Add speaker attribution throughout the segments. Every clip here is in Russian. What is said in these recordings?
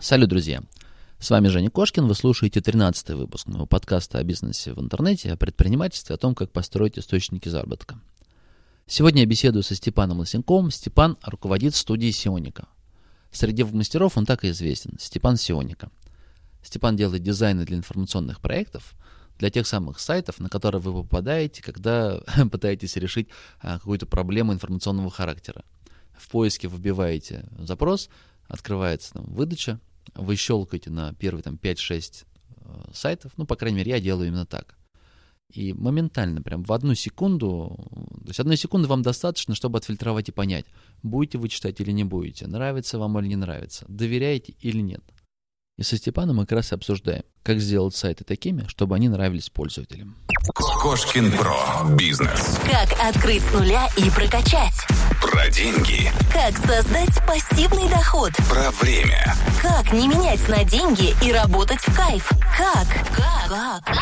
Speaker 1: Салют, друзья! С вами Женя Кошкин, вы слушаете 13 выпуск моего подкаста о бизнесе в интернете, о предпринимательстве, о том, как построить источники заработка. Сегодня я беседую со Степаном Лысенковым. Степан руководит студией Сионика. Среди мастеров он так и известен – Степан Сионика. Степан делает дизайны для информационных проектов, для тех самых сайтов, на которые вы попадаете, когда пытаетесь решить а, какую-то проблему информационного характера. В поиске вбиваете запрос, открывается там, выдача, вы щелкаете на первые там 5-6 э, сайтов, ну, по крайней мере, я делаю именно так. И моментально, прям в одну секунду, то есть одной секунды вам достаточно, чтобы отфильтровать и понять, будете вы читать или не будете, нравится вам или не нравится, доверяете или нет. И со Степаном мы как раз и обсуждаем, как сделать сайты такими, чтобы они нравились пользователям.
Speaker 2: Кошкин Про. Бизнес.
Speaker 3: Как открыть с нуля и прокачать.
Speaker 2: Про деньги.
Speaker 3: Как создать пассивный доход.
Speaker 2: Про время.
Speaker 3: Как не менять на деньги и работать в кайф. Как? Как? Как?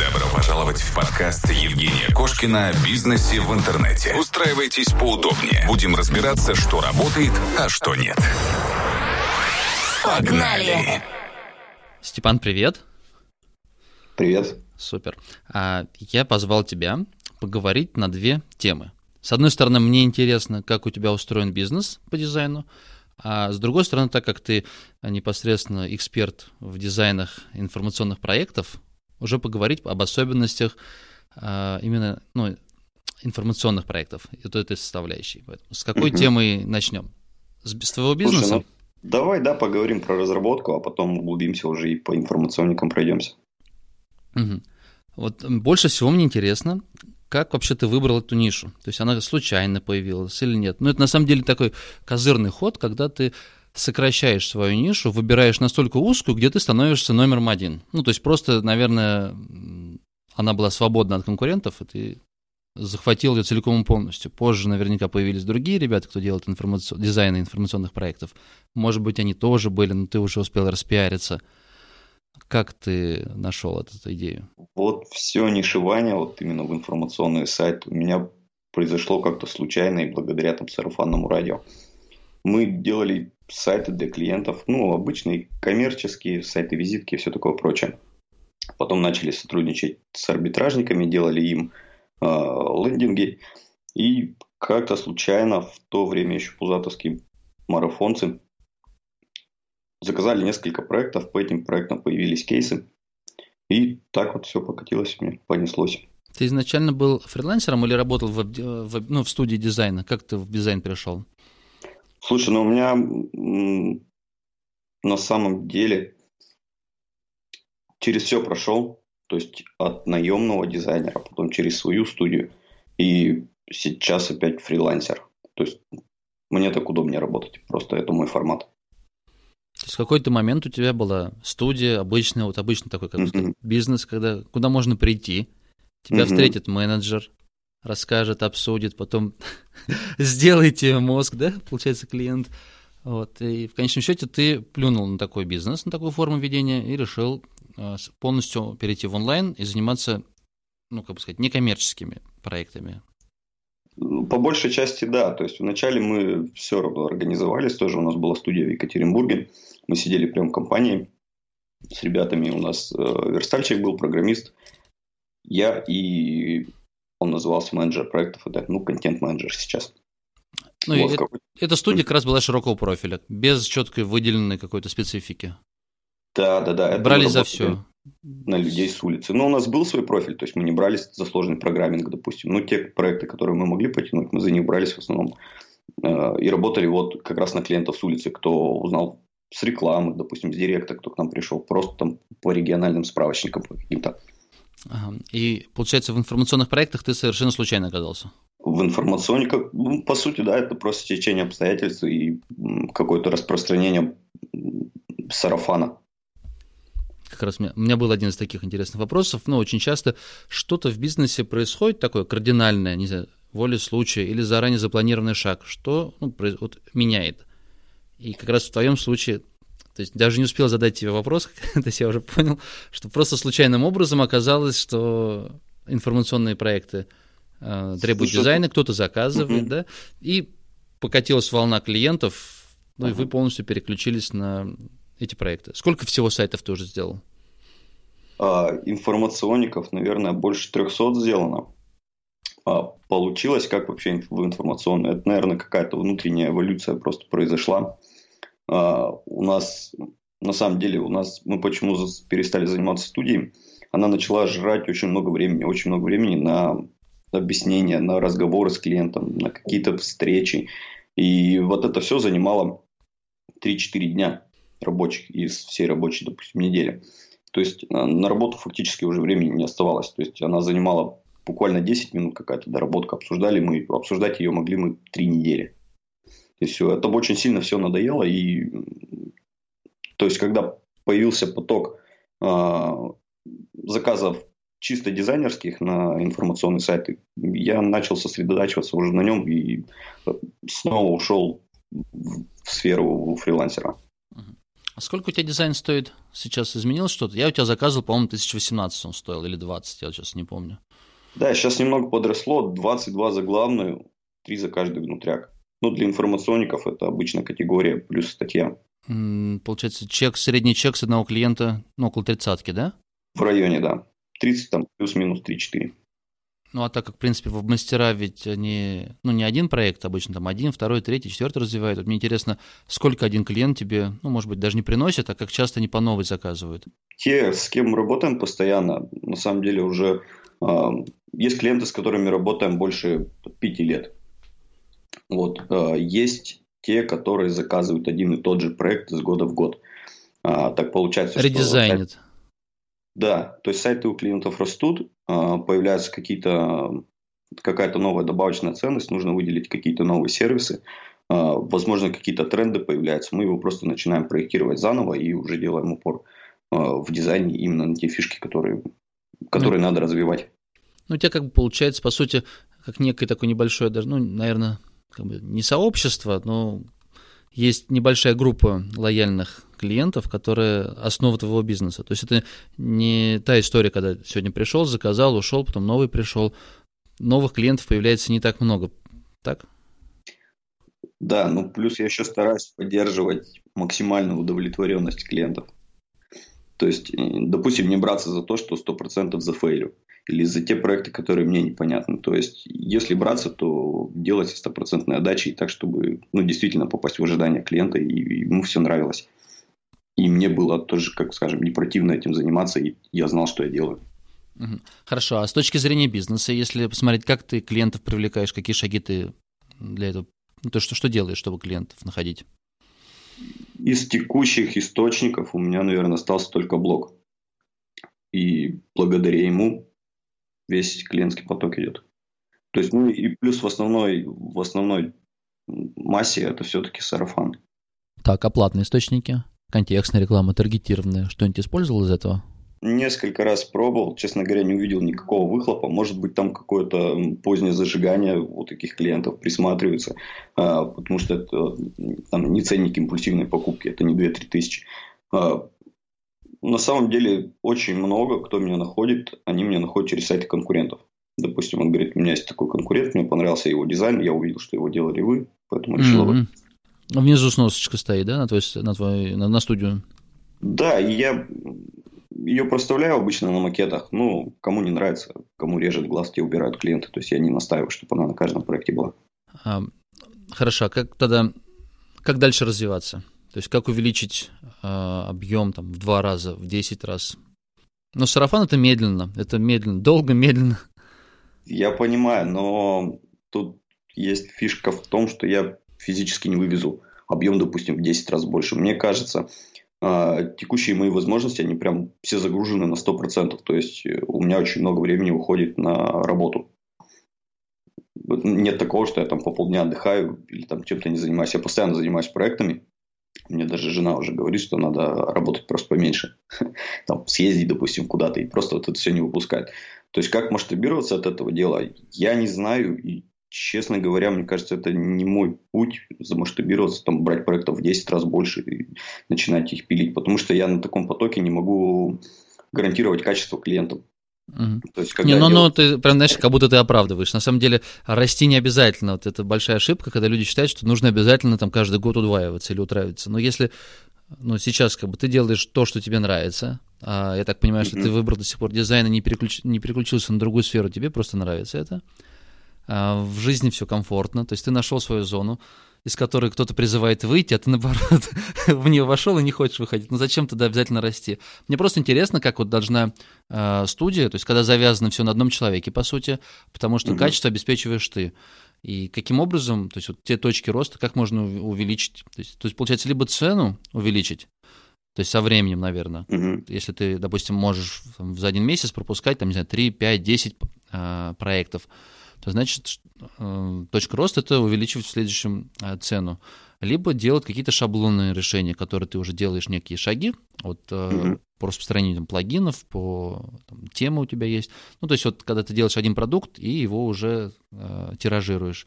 Speaker 2: Добро пожаловать в подкаст Евгения Кошкина о бизнесе в интернете. Устраивайтесь поудобнее. Будем разбираться, что работает, а что нет. Погнали!
Speaker 1: Степан, привет.
Speaker 4: Привет.
Speaker 1: Супер. А, я позвал тебя поговорить на две темы. С одной стороны, мне интересно, как у тебя устроен бизнес по дизайну, а с другой стороны, так как ты непосредственно эксперт в дизайнах информационных проектов, уже поговорить об особенностях а, именно ну, информационных проектов и вот этой составляющей. Поэтому с какой угу. темы начнем? С, с твоего бизнеса? Слушай,
Speaker 4: ну, давай, да, поговорим про разработку, а потом углубимся уже и по информационникам пройдемся.
Speaker 1: Угу. Вот больше всего мне интересно, как вообще ты выбрал эту нишу? То есть она случайно появилась или нет? Ну, это на самом деле такой козырный ход, когда ты сокращаешь свою нишу, выбираешь настолько узкую, где ты становишься номером один. Ну, то есть просто, наверное, она была свободна от конкурентов, и ты захватил ее целиком и полностью. Позже наверняка появились другие ребята, кто делает информацион... дизайн информационных проектов. Может быть, они тоже были, но ты уже успел распиариться. Как ты нашел эту идею?
Speaker 4: Вот все нишевание вот именно в информационный сайт у меня произошло как-то случайно и благодаря там сарафанному радио. Мы делали сайты для клиентов, ну, обычные коммерческие сайты, визитки и все такое прочее. Потом начали сотрудничать с арбитражниками, делали им э, лендинги. И как-то случайно в то время еще пузатовские марафонцы заказали несколько проектов, по этим проектам появились кейсы. И так вот все покатилось мне, понеслось.
Speaker 1: Ты изначально был фрилансером или работал в, в, ну, в студии дизайна? Как ты в дизайн пришел?
Speaker 4: Слушай, ну у меня на самом деле через все прошел. То есть от наемного дизайнера, потом через свою студию. И сейчас опять фрилансер. То есть мне так удобнее работать. Просто это мой формат.
Speaker 1: То есть в какой-то момент у тебя была студия, обычная, вот обычный такой как mm-hmm. бизнес, когда, куда можно прийти, тебя mm-hmm. встретит менеджер, расскажет, обсудит, потом сделайте мозг, да, получается, клиент. Вот, и в конечном счете ты плюнул на такой бизнес, на такую форму ведения и решил а, полностью перейти в онлайн и заниматься, ну, как бы сказать, некоммерческими проектами.
Speaker 4: По большей части, да. То есть, вначале мы все равно организовались. Тоже у нас была студия в Екатеринбурге. Мы сидели прямо в компании с ребятами. У нас э, верстальщик был, программист. Я и он назывался менеджер проектов. Это, ну, контент-менеджер сейчас.
Speaker 1: Ну, вот, это, эта студия как раз была широкого профиля, без четкой выделенной какой-то специфики.
Speaker 4: Да, да, да.
Speaker 1: Брали за все
Speaker 4: на людей с улицы. Но у нас был свой профиль, то есть мы не брались за сложный программинг, допустим. Ну, те проекты, которые мы могли потянуть, мы за них брались в основном. Э, и работали вот как раз на клиентов с улицы, кто узнал с рекламы, допустим, с директа, кто к нам пришел, просто там по региональным справочникам каким-то.
Speaker 1: Ага. И, получается, в информационных проектах ты совершенно случайно оказался?
Speaker 4: В информационниках, ну, по сути, да, это просто течение обстоятельств и какое-то распространение сарафана.
Speaker 1: Как раз у меня, у меня был один из таких интересных вопросов, но очень часто что-то в бизнесе происходит такое кардинальное, не знаю, воля случая или заранее запланированный шаг, что ну, вот, меняет. И как раз в твоем случае, то есть даже не успел задать тебе вопрос, то есть я уже понял, что просто случайным образом оказалось, что информационные проекты э, требуют Слушай, дизайна, кто-то заказывает, угу. да, и покатилась волна клиентов, Ну uh-huh. и вы полностью переключились на эти проекты. Сколько всего сайтов ты уже сделал?
Speaker 4: А, информационников, наверное, больше 300 сделано. А, получилось как вообще в информационной? Это, наверное, какая-то внутренняя эволюция просто произошла. А, у нас, на самом деле, у нас, мы почему перестали заниматься студией, она начала жрать очень много времени, очень много времени на объяснения, на разговоры с клиентом, на какие-то встречи. И вот это все занимало 3-4 дня рабочих из всей рабочей, допустим, недели. То есть э, на работу фактически уже времени не оставалось. То есть она занимала буквально 10 минут какая-то доработка. Обсуждали мы, обсуждать ее могли мы 3 недели. И все. Это очень сильно все надоело. И то есть когда появился поток э, заказов чисто дизайнерских на информационные сайты, я начал сосредотачиваться уже на нем и снова ушел в сферу фрилансера.
Speaker 1: А сколько у тебя дизайн стоит? Сейчас изменилось что-то? Я у тебя заказывал, по-моему, 1018 он стоил или 20, я сейчас не помню.
Speaker 4: Да, сейчас немного подросло, 22 за главную, 3 за каждый внутряк. Ну, для информационников это обычная категория плюс статья.
Speaker 1: Получается, чек, средний чек с одного клиента, ну, около тридцатки, да?
Speaker 4: В районе, да. 30 там плюс-минус 3-4.
Speaker 1: Ну, а так как, в принципе, в мастера ведь они, ну, не один проект обычно, там один, второй, третий, четвертый развивают. Вот мне интересно, сколько один клиент тебе, ну, может быть, даже не приносит, а как часто они по новой заказывают?
Speaker 4: Те, с кем мы работаем постоянно, на самом деле уже э, есть клиенты, с которыми работаем больше пяти лет. Вот, э, есть те, которые заказывают один и тот же проект из года в год. А, так получается,
Speaker 1: Редизайнит.
Speaker 4: что... Да, то есть сайты у клиентов растут, а, появляются какие-то какая-то новая добавочная ценность, нужно выделить какие-то новые сервисы, а, возможно, какие-то тренды появляются, мы его просто начинаем проектировать заново и уже делаем упор а, в дизайне именно на те фишки, которые, которые ну, надо развивать.
Speaker 1: Ну, у тебя как бы получается, по сути, как некое такое небольшое, даже, ну, наверное, как бы не сообщество, но есть небольшая группа лояльных клиентов, которые основа твоего бизнеса. То есть это не та история, когда сегодня пришел, заказал, ушел, потом новый пришел. Новых клиентов появляется не так много. Так?
Speaker 4: Да, ну плюс я еще стараюсь поддерживать максимальную удовлетворенность клиентов. То есть, допустим, не браться за то, что 100% зафейлю или за те проекты, которые мне непонятны. То есть, если браться, то делать стопроцентной отдачей так, чтобы ну, действительно попасть в ожидание клиента, и ему все нравилось. И мне было тоже, как скажем, не противно этим заниматься, и я знал, что я делаю.
Speaker 1: Хорошо, а с точки зрения бизнеса, если посмотреть, как ты клиентов привлекаешь, какие шаги ты для этого, ну, то что, что делаешь, чтобы клиентов находить?
Speaker 4: Из текущих источников у меня, наверное, остался только блог. И благодаря ему весь клиентский поток идет. То есть, ну и плюс в основной, в основной массе это все-таки сарафан.
Speaker 1: Так, а платные источники? Контекстная реклама, таргетированная. Что-нибудь использовал из этого?
Speaker 4: Несколько раз пробовал, честно говоря, не увидел никакого выхлопа. Может быть, там какое-то позднее зажигание у таких клиентов присматривается, а, потому что это там, не ценник импульсивной покупки, это не 2-3 тысячи. На самом деле очень много, кто меня находит, они меня находят через сайты конкурентов. Допустим, он говорит, у меня есть такой конкурент, мне понравился его дизайн, я увидел, что его делали вы, поэтому решил mm-hmm.
Speaker 1: Внизу сносочка стоит, да, на, твой, на, твой, на, на студию?
Speaker 4: Да, я ее проставляю обычно на макетах. Ну, кому не нравится, кому режет глаз, те убирают клиенты. То есть я не настаиваю, чтобы она на каждом проекте была.
Speaker 1: А, хорошо, а как тогда, как дальше развиваться? То есть как увеличить э, объем там, в два раза, в десять раз? Но сарафан это медленно, это медленно, долго, медленно.
Speaker 4: Я понимаю, но тут есть фишка в том, что я физически не вывезу объем, допустим, в 10 раз больше. Мне кажется, а, текущие мои возможности, они прям все загружены на 100%. То есть, э, у меня очень много времени уходит на работу. Нет такого, что я там по полдня отдыхаю или там чем-то не занимаюсь. Я постоянно занимаюсь проектами. Мне даже жена уже говорит, что надо работать просто поменьше. Там, съездить, допустим, куда-то и просто вот это все не выпускать. То есть, как масштабироваться от этого дела, я не знаю. И, честно говоря, мне кажется, это не мой путь замасштабироваться, там, брать проектов в 10 раз больше и начинать их пилить. Потому что я на таком потоке не могу гарантировать качество клиентам.
Speaker 1: Угу. То есть, не, ну, ну, ты прям, знаешь, как будто ты оправдываешь. На самом деле, расти не обязательно. Вот это большая ошибка, когда люди считают, что нужно обязательно там каждый год удваиваться или утраиваться. Но если, ну, сейчас как бы ты делаешь то, что тебе нравится, а, я так понимаю, что mm-hmm. ты выбрал до сих пор дизайн и не, переключ... не переключился на другую сферу, тебе просто нравится это. А, в жизни все комфортно, то есть ты нашел свою зону, из которой кто-то призывает выйти, а ты, наоборот, в нее вошел и не хочешь выходить. Ну зачем тогда обязательно расти? Мне просто интересно, как вот должна э, студия, то есть когда завязано все на одном человеке, по сути, потому что mm-hmm. качество обеспечиваешь ты. И каким образом, то есть вот те точки роста, как можно увеличить? То есть, то есть получается, либо цену увеличить, то есть со временем, наверное. Угу. Если ты, допустим, можешь там, за один месяц пропускать, там, не знаю, 3, 5, 10 э, проектов, то значит э, точка роста это увеличивать в следующем э, цену. Либо делать какие-то шаблонные решения, которые ты уже делаешь некие шаги вот, э, mm-hmm. по распространению там, плагинов, по там, темы у тебя есть. Ну, то есть вот когда ты делаешь один продукт и его уже э, тиражируешь.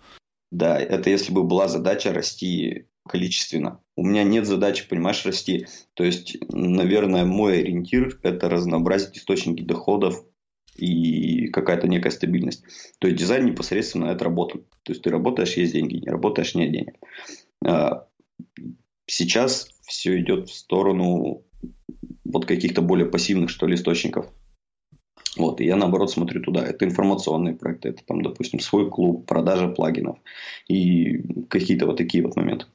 Speaker 4: Да, это если бы была задача расти количественно. У меня нет задачи, понимаешь, расти. То есть, наверное, мой ориентир – это разнообразить источники доходов и какая-то некая стабильность. То есть дизайн непосредственно это работа. То есть ты работаешь, есть деньги, не работаешь, нет денег. А, сейчас все идет в сторону вот каких-то более пассивных, что ли, источников. Вот, и я наоборот смотрю туда. Это информационные проекты, это там, допустим, свой клуб, продажа плагинов и какие-то вот такие вот моменты.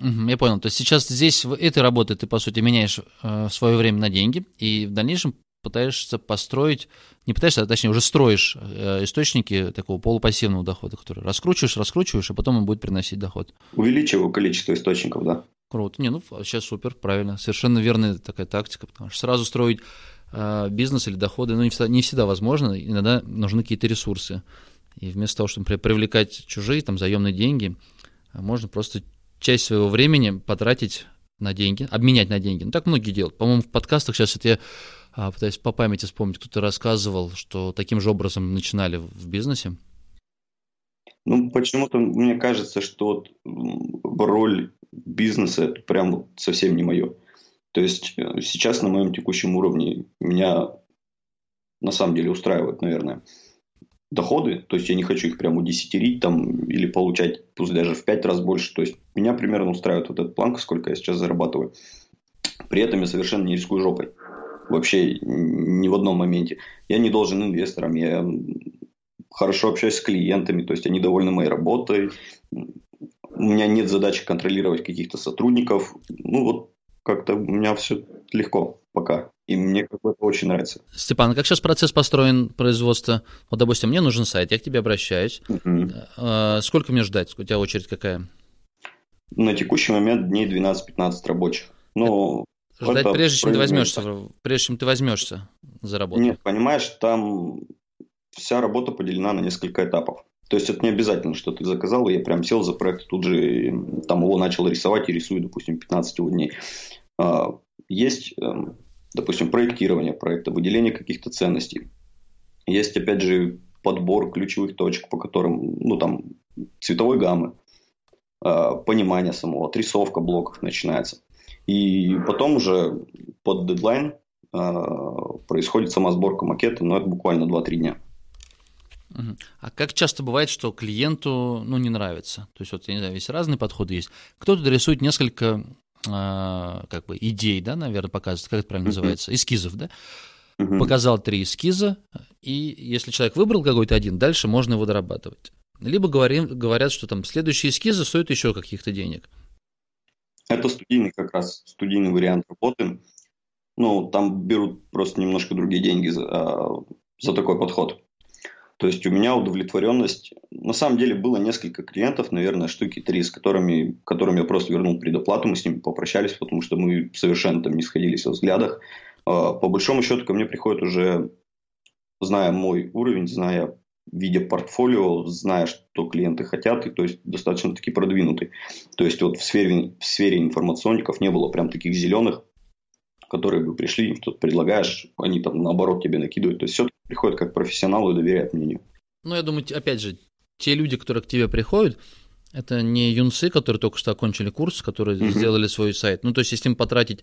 Speaker 1: Я понял. То есть сейчас здесь этой работе ты, по сути, меняешь э, свое время на деньги, и в дальнейшем пытаешься построить, не пытаешься, а точнее уже строишь э, источники такого полупассивного дохода, который раскручиваешь, раскручиваешь, а потом он будет приносить доход.
Speaker 4: Увеличиваю количество источников, да.
Speaker 1: Круто. Не, ну сейчас супер, правильно. Совершенно верная такая тактика, потому что сразу строить э, бизнес или доходы, ну, не всегда, не всегда возможно, иногда нужны какие-то ресурсы. И вместо того, чтобы привлекать чужие, там, заемные деньги, можно просто часть своего времени потратить на деньги, обменять на деньги. Ну, так многие делают. По-моему, в подкастах сейчас это я а, пытаюсь по памяти вспомнить, кто-то рассказывал, что таким же образом начинали в бизнесе.
Speaker 4: Ну, почему-то мне кажется, что вот роль бизнеса это прям совсем не мое. То есть э, сейчас на моем текущем уровне меня на самом деле устраивает, наверное, доходы. То есть я не хочу их прям удесятерить там или получать пусть даже в пять раз больше. То есть меня примерно устраивает вот этот планка, сколько я сейчас зарабатываю. При этом я совершенно не рискую жопой вообще ни в одном моменте. Я не должен инвесторам, я хорошо общаюсь с клиентами, то есть они довольны моей работой. У меня нет задачи контролировать каких-то сотрудников. Ну вот как-то у меня все легко пока. И мне как бы это очень нравится.
Speaker 1: Степан, как сейчас процесс построен производства? Вот, допустим, мне нужен сайт, я к тебе обращаюсь. uh Сколько мне ждать? У тебя очередь какая?
Speaker 4: На текущий момент дней 12-15 рабочих. Но
Speaker 1: Ждать, это прежде чем ты возьмешься, прежде чем ты возьмешься за работу.
Speaker 4: Нет, понимаешь, там вся работа поделена на несколько этапов. То есть это не обязательно, что ты заказал, и я прям сел за проект, тут же там его начал рисовать и рисую, допустим, 15 дней. Есть, эм, допустим, проектирование проекта, выделение каких-то ценностей. Есть, опять же, подбор ключевых точек, по которым, ну, там, цветовой гаммы, а, понимание самого, отрисовка блоков начинается. И потом уже под дедлайн э, происходит сама сборка макета, но это буквально 2-3 дня.
Speaker 1: А как часто бывает, что клиенту ну, не нравится? То есть, вот, я не знаю, есть разные подходы есть. Кто-то рисует несколько э, как бы идей, да, наверное, показывает, как это правильно uh-huh. называется, эскизов, да? Uh-huh. Показал три эскиза, и если человек выбрал какой-то один, дальше можно его дорабатывать. Либо говорим, говорят, что там следующие эскизы стоят еще каких-то денег.
Speaker 4: Это студийный как раз, студийный вариант работы. Ну, там берут просто немножко другие деньги за, а, за такой подход. То есть у меня удовлетворенность... На самом деле было несколько клиентов, наверное, штуки три, с которыми, которым я просто вернул предоплату, мы с ними попрощались, потому что мы совершенно там не сходились во взглядах. А, по большому счету ко мне приходят уже, зная мой уровень, зная видя портфолио, зная, что клиенты хотят, и то есть достаточно таки продвинутый. То есть вот в сфере, в сфере информационников не было прям таких зеленых, которые бы пришли, что-то предлагаешь, они там наоборот тебе накидывают. То есть все приходят как профессионалы и доверяют мнению.
Speaker 1: Ну, я думаю, опять же, те люди, которые к тебе приходят, это не юнцы, которые только что окончили курс, которые uh-huh. сделали свой сайт. Ну, то есть, если им потратить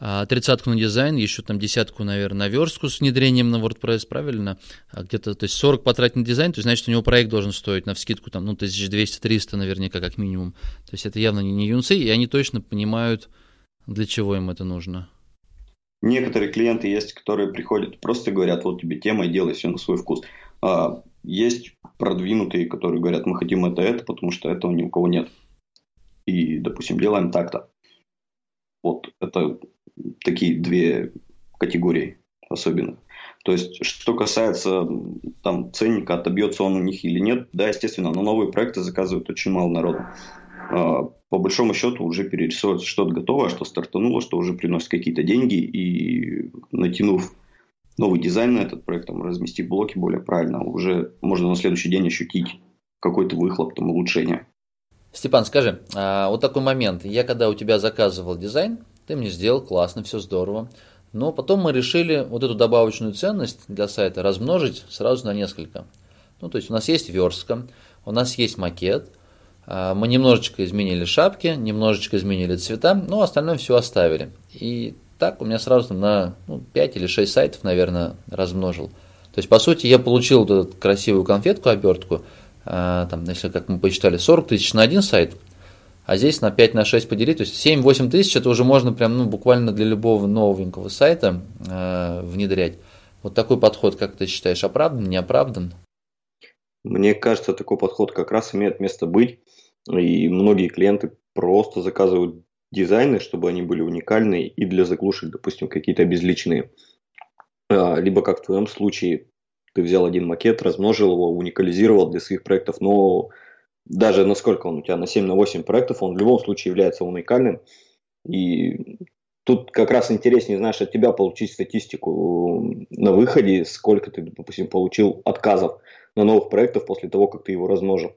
Speaker 1: а, тридцатку на дизайн, еще там десятку, наверное, на верстку с внедрением на WordPress, правильно? А где-то, то есть 40 потратить на дизайн, то есть значит, у него проект должен стоить на вскидку там, ну, 1200-300 наверняка как минимум. То есть это явно не, не юнцы, и они точно понимают, для чего им это нужно.
Speaker 5: Некоторые клиенты есть, которые приходят, просто говорят, вот тебе тема, и делай все на свой вкус. А, есть продвинутые, которые говорят, мы хотим это, это, потому что этого ни у кого нет. И, допустим, делаем так-то. Вот это такие две категории особенно. То есть, что касается там ценника, отобьется он у них или нет, да, естественно, но новые проекты заказывают очень мало народу. А, по большому счету уже перерисовывается что-то готовое, что стартануло, что уже приносит какие-то деньги, и натянув новый дизайн на этот проект, там, разместив блоки более правильно, уже можно на следующий день ощутить какой-то выхлоп, там, улучшение.
Speaker 1: Степан, скажи, а, вот такой момент. Я когда у тебя заказывал дизайн, ты мне сделал классно, все здорово. Но потом мы решили вот эту добавочную ценность для сайта размножить сразу на несколько. Ну, то есть у нас есть верстка, у нас есть макет, мы немножечко изменили шапки, немножечко изменили цвета, но остальное все оставили. И так у меня сразу на ну, 5 или 6 сайтов, наверное, размножил. То есть, по сути, я получил вот эту красивую конфетку, обертку, а, там, если как мы посчитали, 40 тысяч на один сайт – а здесь на 5 на 6 поделить, то есть 7-8 тысяч это уже можно прям ну, буквально для любого новенького сайта э, внедрять. Вот такой подход, как ты считаешь, оправдан, не оправдан?
Speaker 5: Мне кажется, такой подход как раз имеет место быть. И многие клиенты просто заказывают дизайны, чтобы они были уникальные и для заглушек, допустим, какие-то обезличенные. А, либо как в твоем случае, ты взял один макет, размножил его, уникализировал для своих проектов, но даже насколько он у тебя на 7 на 8 проектов, он в любом случае является уникальным. И тут как раз интереснее, знаешь, от тебя получить статистику на выходе, сколько ты, допустим, получил отказов на новых проектов после того, как ты его размножил.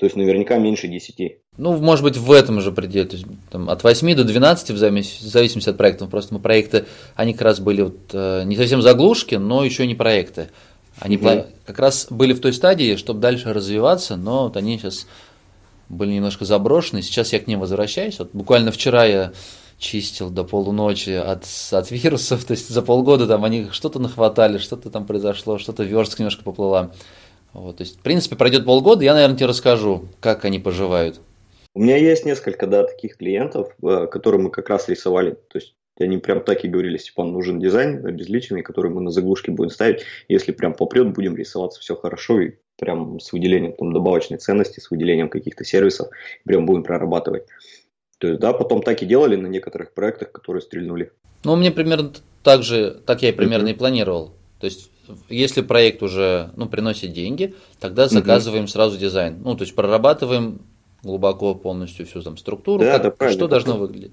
Speaker 5: То есть наверняка меньше 10.
Speaker 1: Ну, может быть, в этом же пределе. То есть, там, от 8 до 12 в зависимости от проектов. Просто мы проекты, они как раз были вот, э, не совсем заглушки, но еще не проекты. Они угу. как раз были в той стадии, чтобы дальше развиваться, но вот они сейчас были немножко заброшены. Сейчас я к ним возвращаюсь. Вот буквально вчера я чистил до полуночи от, от вирусов, то есть за полгода там они что-то нахватали, что-то там произошло, что-то верстка немножко поплыла. Вот, то есть, в принципе, пройдет полгода, я, наверное, тебе расскажу, как они поживают.
Speaker 5: У меня есть несколько, да, таких клиентов, э, которые мы как раз рисовали. То есть они прям так и говорили, Степан, нужен дизайн обезличенный, который мы на заглушке будем ставить. Если прям попрет, будем рисоваться все хорошо и прям с выделением там, добавочной ценности, с выделением каких-то сервисов, прям будем прорабатывать. То есть, да, потом так и делали на некоторых проектах, которые стрельнули.
Speaker 1: Ну, мне примерно так же, так я и примерно mm-hmm. и планировал. То есть, если проект уже ну, приносит деньги, тогда заказываем mm-hmm. сразу дизайн. Ну, то есть, прорабатываем глубоко полностью всю там структуру, да, как, что должно выглядеть.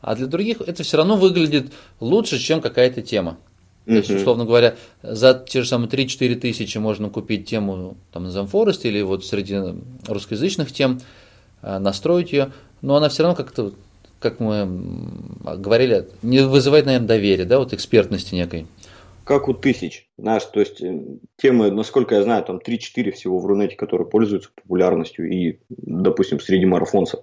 Speaker 1: А для других это все равно выглядит лучше, чем какая-то тема. То есть, условно говоря, за те же самые 3-4 тысячи можно купить тему там, на Замфорест или вот среди русскоязычных тем, а, настроить ее, но она все равно как-то, как мы говорили, не вызывает, наверное, доверия, да, вот экспертности некой.
Speaker 5: Как у тысяч, знаешь, то есть э, темы, насколько я знаю, там 3-4 всего в Рунете, которые пользуются популярностью и, допустим, среди марафонцев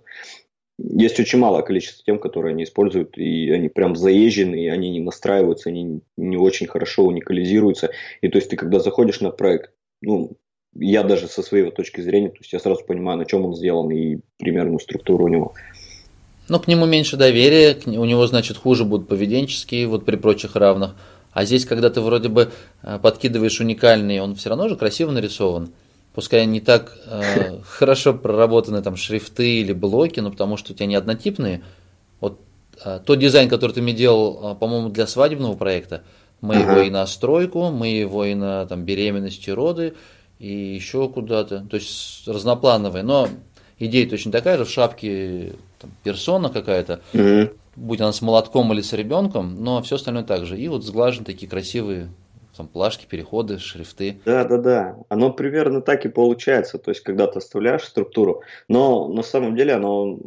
Speaker 5: есть очень малое количество тем, которые они используют, и они прям заезжены, и они не настраиваются, они не очень хорошо уникализируются. И то есть ты когда заходишь на проект, ну, я даже со своей точки зрения, то есть я сразу понимаю, на чем он сделан и примерную структуру у него.
Speaker 1: Ну, к нему меньше доверия, у него, значит, хуже будут поведенческие, вот при прочих равных. А здесь, когда ты вроде бы э, подкидываешь уникальный, он все равно же красиво нарисован пускай не так э, хорошо проработаны там шрифты или блоки, но потому что у тебя не однотипные. Вот э, тот дизайн, который ты мне делал, э, по-моему, для свадебного проекта, мы uh-huh. его и на стройку, мы его и на там, беременности, роды, и еще куда-то. То есть разноплановые. Но идея точно такая же, в шапке там, персона какая-то, uh-huh. Будь она с молотком или с ребенком, но все остальное так же. И вот сглажены такие красивые там плашки, переходы, шрифты.
Speaker 5: Да, да, да. Оно примерно так и получается. То есть, когда ты оставляешь структуру, но на самом деле оно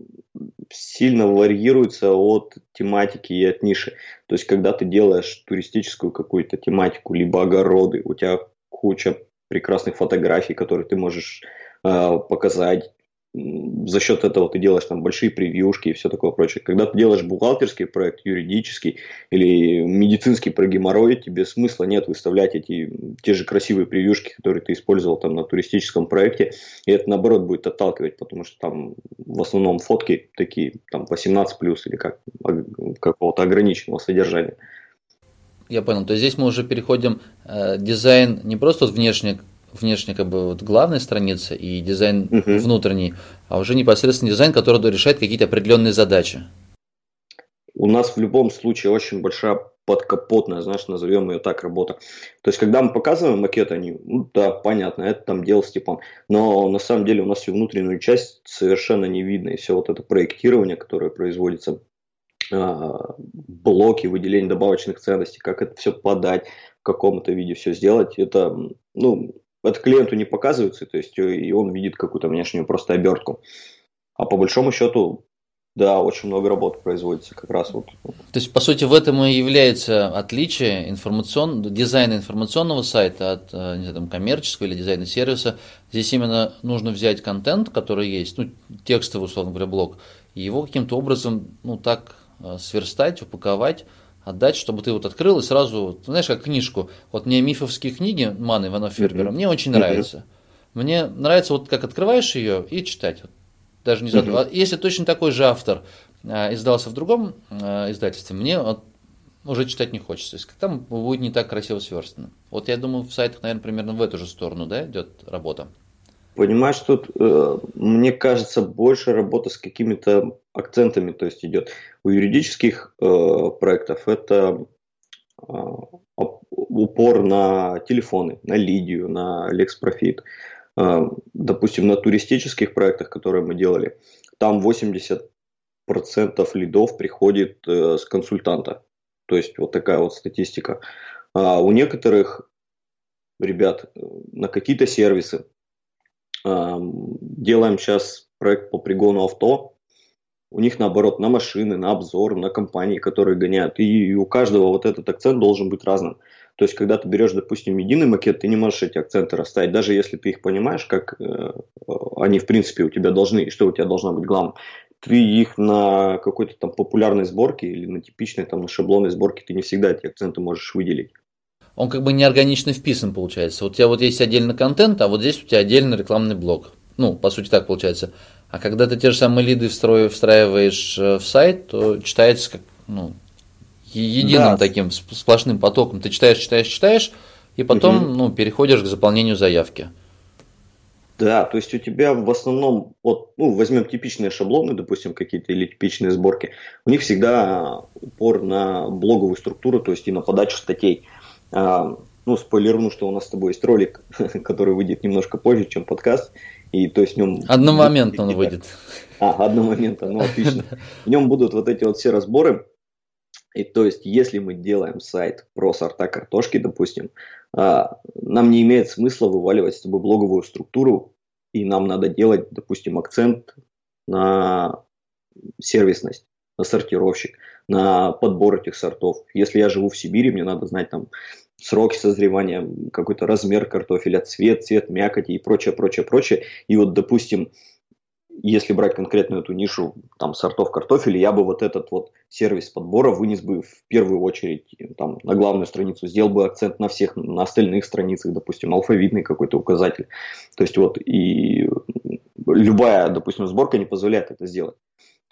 Speaker 5: сильно варьируется от тематики и от ниши. То есть, когда ты делаешь туристическую какую-то тематику, либо огороды, у тебя куча прекрасных фотографий, которые ты можешь э, показать, за счет этого ты делаешь там большие превьюшки и все такое прочее. Когда ты делаешь бухгалтерский проект, юридический или медицинский про геморрой, тебе смысла нет выставлять эти те же красивые превьюшки, которые ты использовал там на туристическом проекте, и это наоборот будет отталкивать, потому что там в основном фотки такие там 18 плюс или как какого-то ограниченного содержания.
Speaker 1: Я понял. То есть здесь мы уже переходим э, дизайн не просто вот внешне внешне как бы вот главная страница и дизайн uh-huh. внутренний, а уже непосредственно дизайн, который решает какие-то определенные задачи.
Speaker 5: У нас в любом случае очень большая подкапотная, знаешь, назовем ее так, работа. То есть, когда мы показываем макет, они, ну да, понятно, это там дело Степан. Но на самом деле у нас всю внутреннюю часть совершенно не видно. И все вот это проектирование, которое производится, а, блоки, выделение добавочных ценностей, как это все подать, в каком-то виде все сделать, это, ну, это клиенту не показывается, то есть э, и он видит какую-то внешнюю просто обертку. А по большому счету, да, очень много работы производится как раз вот.
Speaker 1: То есть, по сути, в этом и является отличие информацион... дизайна информационного сайта от э, не знаю, там, коммерческого или дизайна сервиса. Здесь именно нужно взять контент, который есть, ну, текстовый, условно говоря, блок, и его каким-то образом, ну, так э, сверстать, упаковать, отдать, чтобы ты вот открыл и сразу, знаешь, как книжку. Вот мне мифовские книги Мана Ивана Фербера, mm-hmm. мне очень нравятся. Mm-hmm. Мне нравится вот как открываешь ее и читать. Даже не задумываясь. Mm-hmm. Если точно такой же автор а, издался в другом а, издательстве, мне вот, уже читать не хочется. Там будет не так красиво сверстано. Вот я думаю, в сайтах, наверное, примерно в эту же сторону да, идет работа.
Speaker 5: Понимаешь, тут, э, мне кажется, больше работа с какими-то акцентами, то есть идет. У юридических э, проектов это э, упор на телефоны, на Лидию, на LexProfit. Допустим, на туристических проектах, которые мы делали, там 80% лидов приходит с консультанта. То есть вот такая вот статистика. А у некоторых ребят на какие-то сервисы делаем сейчас проект по пригону авто. У них наоборот на машины, на обзор, на компании, которые гоняют. И у каждого вот этот акцент должен быть разным. То есть, когда ты берешь, допустим, единый макет, ты не можешь эти акценты расставить, даже если ты их понимаешь, как э, они в принципе у тебя должны, и что у тебя должно быть главным. Ты их на какой-то там популярной сборке или на типичной там на шаблонной сборке, ты не всегда эти акценты можешь выделить
Speaker 1: он как бы неорганично вписан получается. Вот у тебя вот есть отдельный контент, а вот здесь у тебя отдельный рекламный блок. Ну, по сути так получается. А когда ты те же самые лиды встраиваешь э, в сайт, то читается как, ну, единым да. таким сплошным потоком. Ты читаешь, читаешь, читаешь, и потом, угу. ну, переходишь к заполнению заявки.
Speaker 5: Да, то есть у тебя в основном, вот, ну, возьмем типичные шаблоны, допустим, какие-то или типичные сборки, у них всегда упор на блоговую структуру, то есть и на подачу статей. А, ну, спойлерну, что у нас с тобой есть ролик, который выйдет немножко позже, чем подкаст. И то есть в нем...
Speaker 1: Одномоментно он выйдет.
Speaker 5: А, одномоментно, ну отлично. В нем будут вот эти вот все разборы. И то есть, если мы делаем сайт про сорта картошки, допустим, а, нам не имеет смысла вываливать с тобой блоговую структуру, и нам надо делать, допустим, акцент на сервисность, на сортировщик, на подбор этих сортов. Если я живу в Сибири, мне надо знать там сроки созревания, какой-то размер картофеля, цвет, цвет мякоти и прочее, прочее, прочее. И вот, допустим, если брать конкретно эту нишу там, сортов картофеля, я бы вот этот вот сервис подбора вынес бы в первую очередь там, на главную страницу, сделал бы акцент на всех, на остальных страницах, допустим, алфавитный какой-то указатель. То есть вот и любая, допустим, сборка не позволяет это сделать.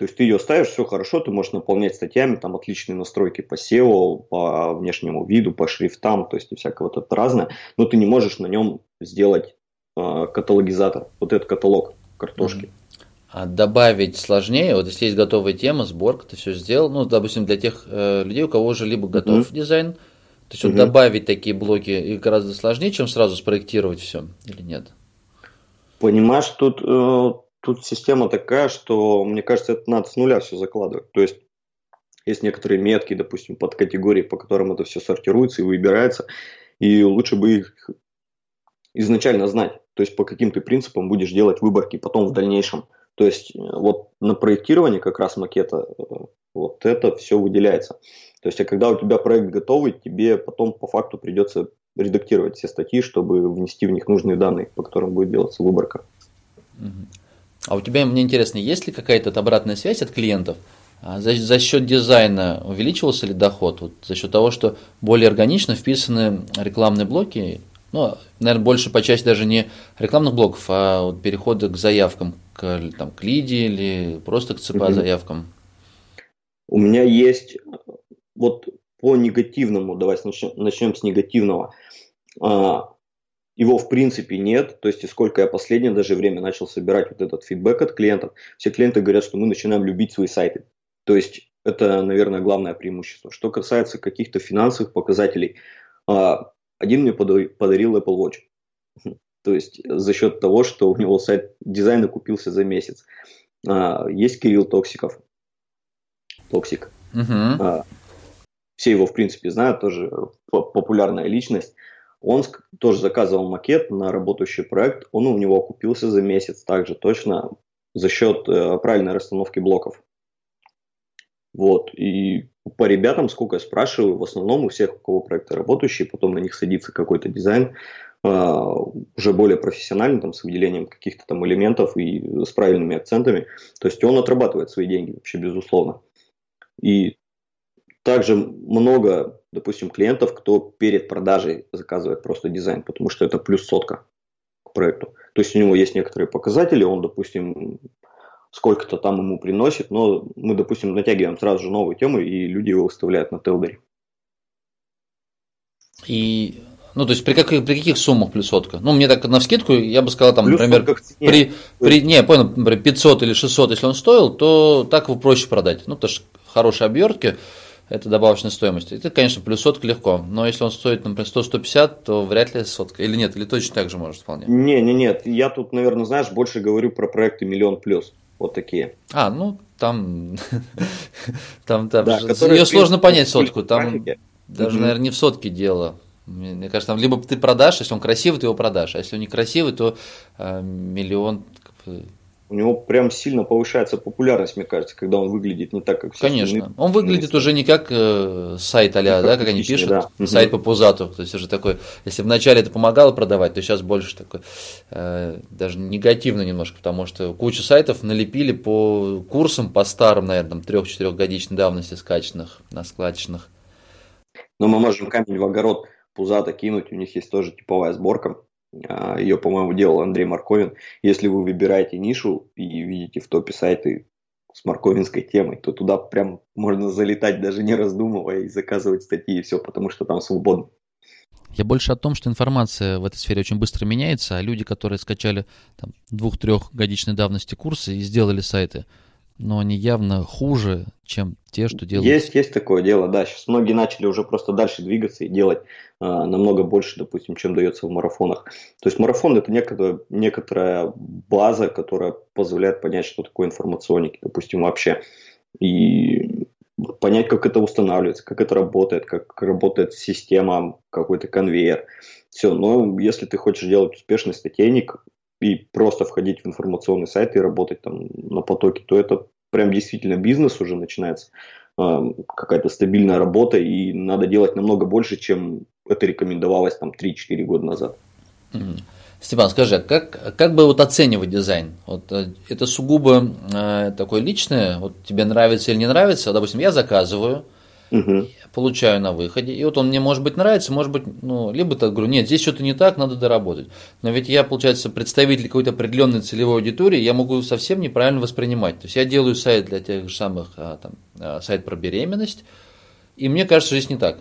Speaker 5: То есть ты ее ставишь, все хорошо, ты можешь наполнять статьями, там отличные настройки по SEO, по внешнему виду, по шрифтам, то есть и всякое вот это разное, но ты не можешь на нем сделать э, каталогизатор, вот этот каталог картошки.
Speaker 1: А добавить сложнее, вот если есть готовая тема, сборка, ты все сделал, ну, допустим, для тех э, людей, у кого уже либо готов mm-hmm. дизайн, то есть mm-hmm. вот добавить такие блоки и гораздо сложнее, чем сразу спроектировать все, или нет?
Speaker 5: Понимаешь, тут э, тут система такая, что, мне кажется, это надо с нуля все закладывать. То есть, есть некоторые метки, допустим, под категории, по которым это все сортируется и выбирается, и лучше бы их изначально знать. То есть, по каким ты принципам будешь делать выборки потом в дальнейшем. То есть, вот на проектировании как раз макета э, вот это все выделяется. То есть, а когда у тебя проект готовый, тебе потом по факту придется редактировать все статьи, чтобы внести в них нужные данные, по которым будет делаться выборка.
Speaker 1: А у тебя, мне интересно, есть ли какая-то обратная связь от клиентов? А за, за счет дизайна увеличивался ли доход? Вот за счет того, что более органично вписаны рекламные блоки, ну, наверное, больше по части даже не рекламных блоков, а вот перехода к заявкам, к, там, к лиде или просто к ЦПА заявкам.
Speaker 5: У меня есть вот по негативному, давайте начнем, начнем с негативного. А, его в принципе нет, то есть и сколько я последнее даже время начал собирать вот этот фидбэк от клиентов, все клиенты говорят, что мы начинаем любить свои сайты. То есть это, наверное, главное преимущество. Что касается каких-то финансовых показателей, а, один мне подарил Apple Watch. То есть за счет того, что у него сайт дизайн окупился за месяц. А, есть Кирилл Токсиков. Токсик. Uh-huh. Все его, в принципе, знают, тоже популярная личность. Он тоже заказывал макет на работающий проект. Он у него окупился за месяц также точно за счет э, правильной расстановки блоков. Вот. И по ребятам, сколько я спрашиваю, в основном у всех, у кого проекты работающие, потом на них садится какой-то дизайн, Uh, уже более профессиональный, там, с выделением каких-то там элементов и с правильными акцентами. То есть он отрабатывает свои деньги вообще безусловно. И также много, допустим, клиентов, кто перед продажей заказывает просто дизайн, потому что это плюс сотка к проекту. То есть у него есть некоторые показатели, он, допустим, сколько-то там ему приносит, но мы, допустим, натягиваем сразу же новую тему, и люди его выставляют на Телдере.
Speaker 1: И ну, то есть при каких, при каких суммах плюс сотка? Ну, мне так на вскидку, я бы сказал, там, плюс например, при, при, не, понял, например, 500 или 600, если он стоил, то так его проще продать. Ну, потому что хорошие обертки, это добавочная стоимость. Это, конечно, плюс сотка легко. Но если он стоит, например, 100-150, то вряд ли сотка. Или нет, или точно так же может вполне.
Speaker 5: Не, не, нет. Я тут, наверное, знаешь, больше говорю про проекты миллион плюс. Вот такие.
Speaker 1: А, ну там, там, там да, ее сложно понять сотку. Там даже, наверное, не в сотке дело. Мне кажется, там либо ты продашь, если он красивый, ты его продашь, а если он не красивый, то э, миллион
Speaker 5: у него прям сильно повышается популярность, мне кажется, когда он выглядит не так, как
Speaker 1: все Конечно. Остальные. Он выглядит уже не как э, сайт а да, как они пишут, да. сайт по пузату. То есть уже такой, если вначале это помогало продавать, то сейчас больше такой, э, даже негативно немножко, потому что кучу сайтов налепили по курсам, по старым, наверное, трех-четырехгодичной давности скачанных, на складчных.
Speaker 5: Но мы можем камень в огород пузато кинуть, у них есть тоже типовая сборка Ее, по-моему, делал Андрей Марковин. Если вы выбираете нишу и видите в топе сайты с марковинской темой, то туда прям можно залетать, даже не раздумывая, и заказывать статьи и все, потому что там свободно.
Speaker 1: Я больше о том, что информация в этой сфере очень быстро меняется, а люди, которые скачали там, двух-трех годичной давности курсы и сделали сайты, но они явно хуже, чем те, что делают.
Speaker 5: Есть, есть такое дело, да. Сейчас многие начали уже просто дальше двигаться и делать э, намного больше, допустим, чем дается в марафонах. То есть марафон это некоторая, некоторая база, которая позволяет понять, что такое информационники, допустим, вообще. И понять, как это устанавливается, как это работает, как работает система, какой-то конвейер. Все, но если ты хочешь делать успешный статейник, и просто входить в информационный сайт и работать там на потоке, то это прям действительно бизнес уже начинается, а, какая-то стабильная работа, и надо делать намного больше, чем это рекомендовалось там 3-4 года назад.
Speaker 1: Степан, скажи, а как, как бы вот оценивать дизайн? Вот э, это сугубо э, такое личное, вот тебе нравится или не нравится, допустим, я заказываю, угу. получаю на выходе, и вот он мне, может быть, нравится, может быть, ну, либо так говорю, нет, здесь что-то не так, надо доработать. Но ведь я, получается, представитель какой-то определенной целевой аудитории, я могу совсем неправильно воспринимать. То есть я делаю сайт для тех же самых, а, там, а, сайт про беременность, и мне кажется, что здесь не так.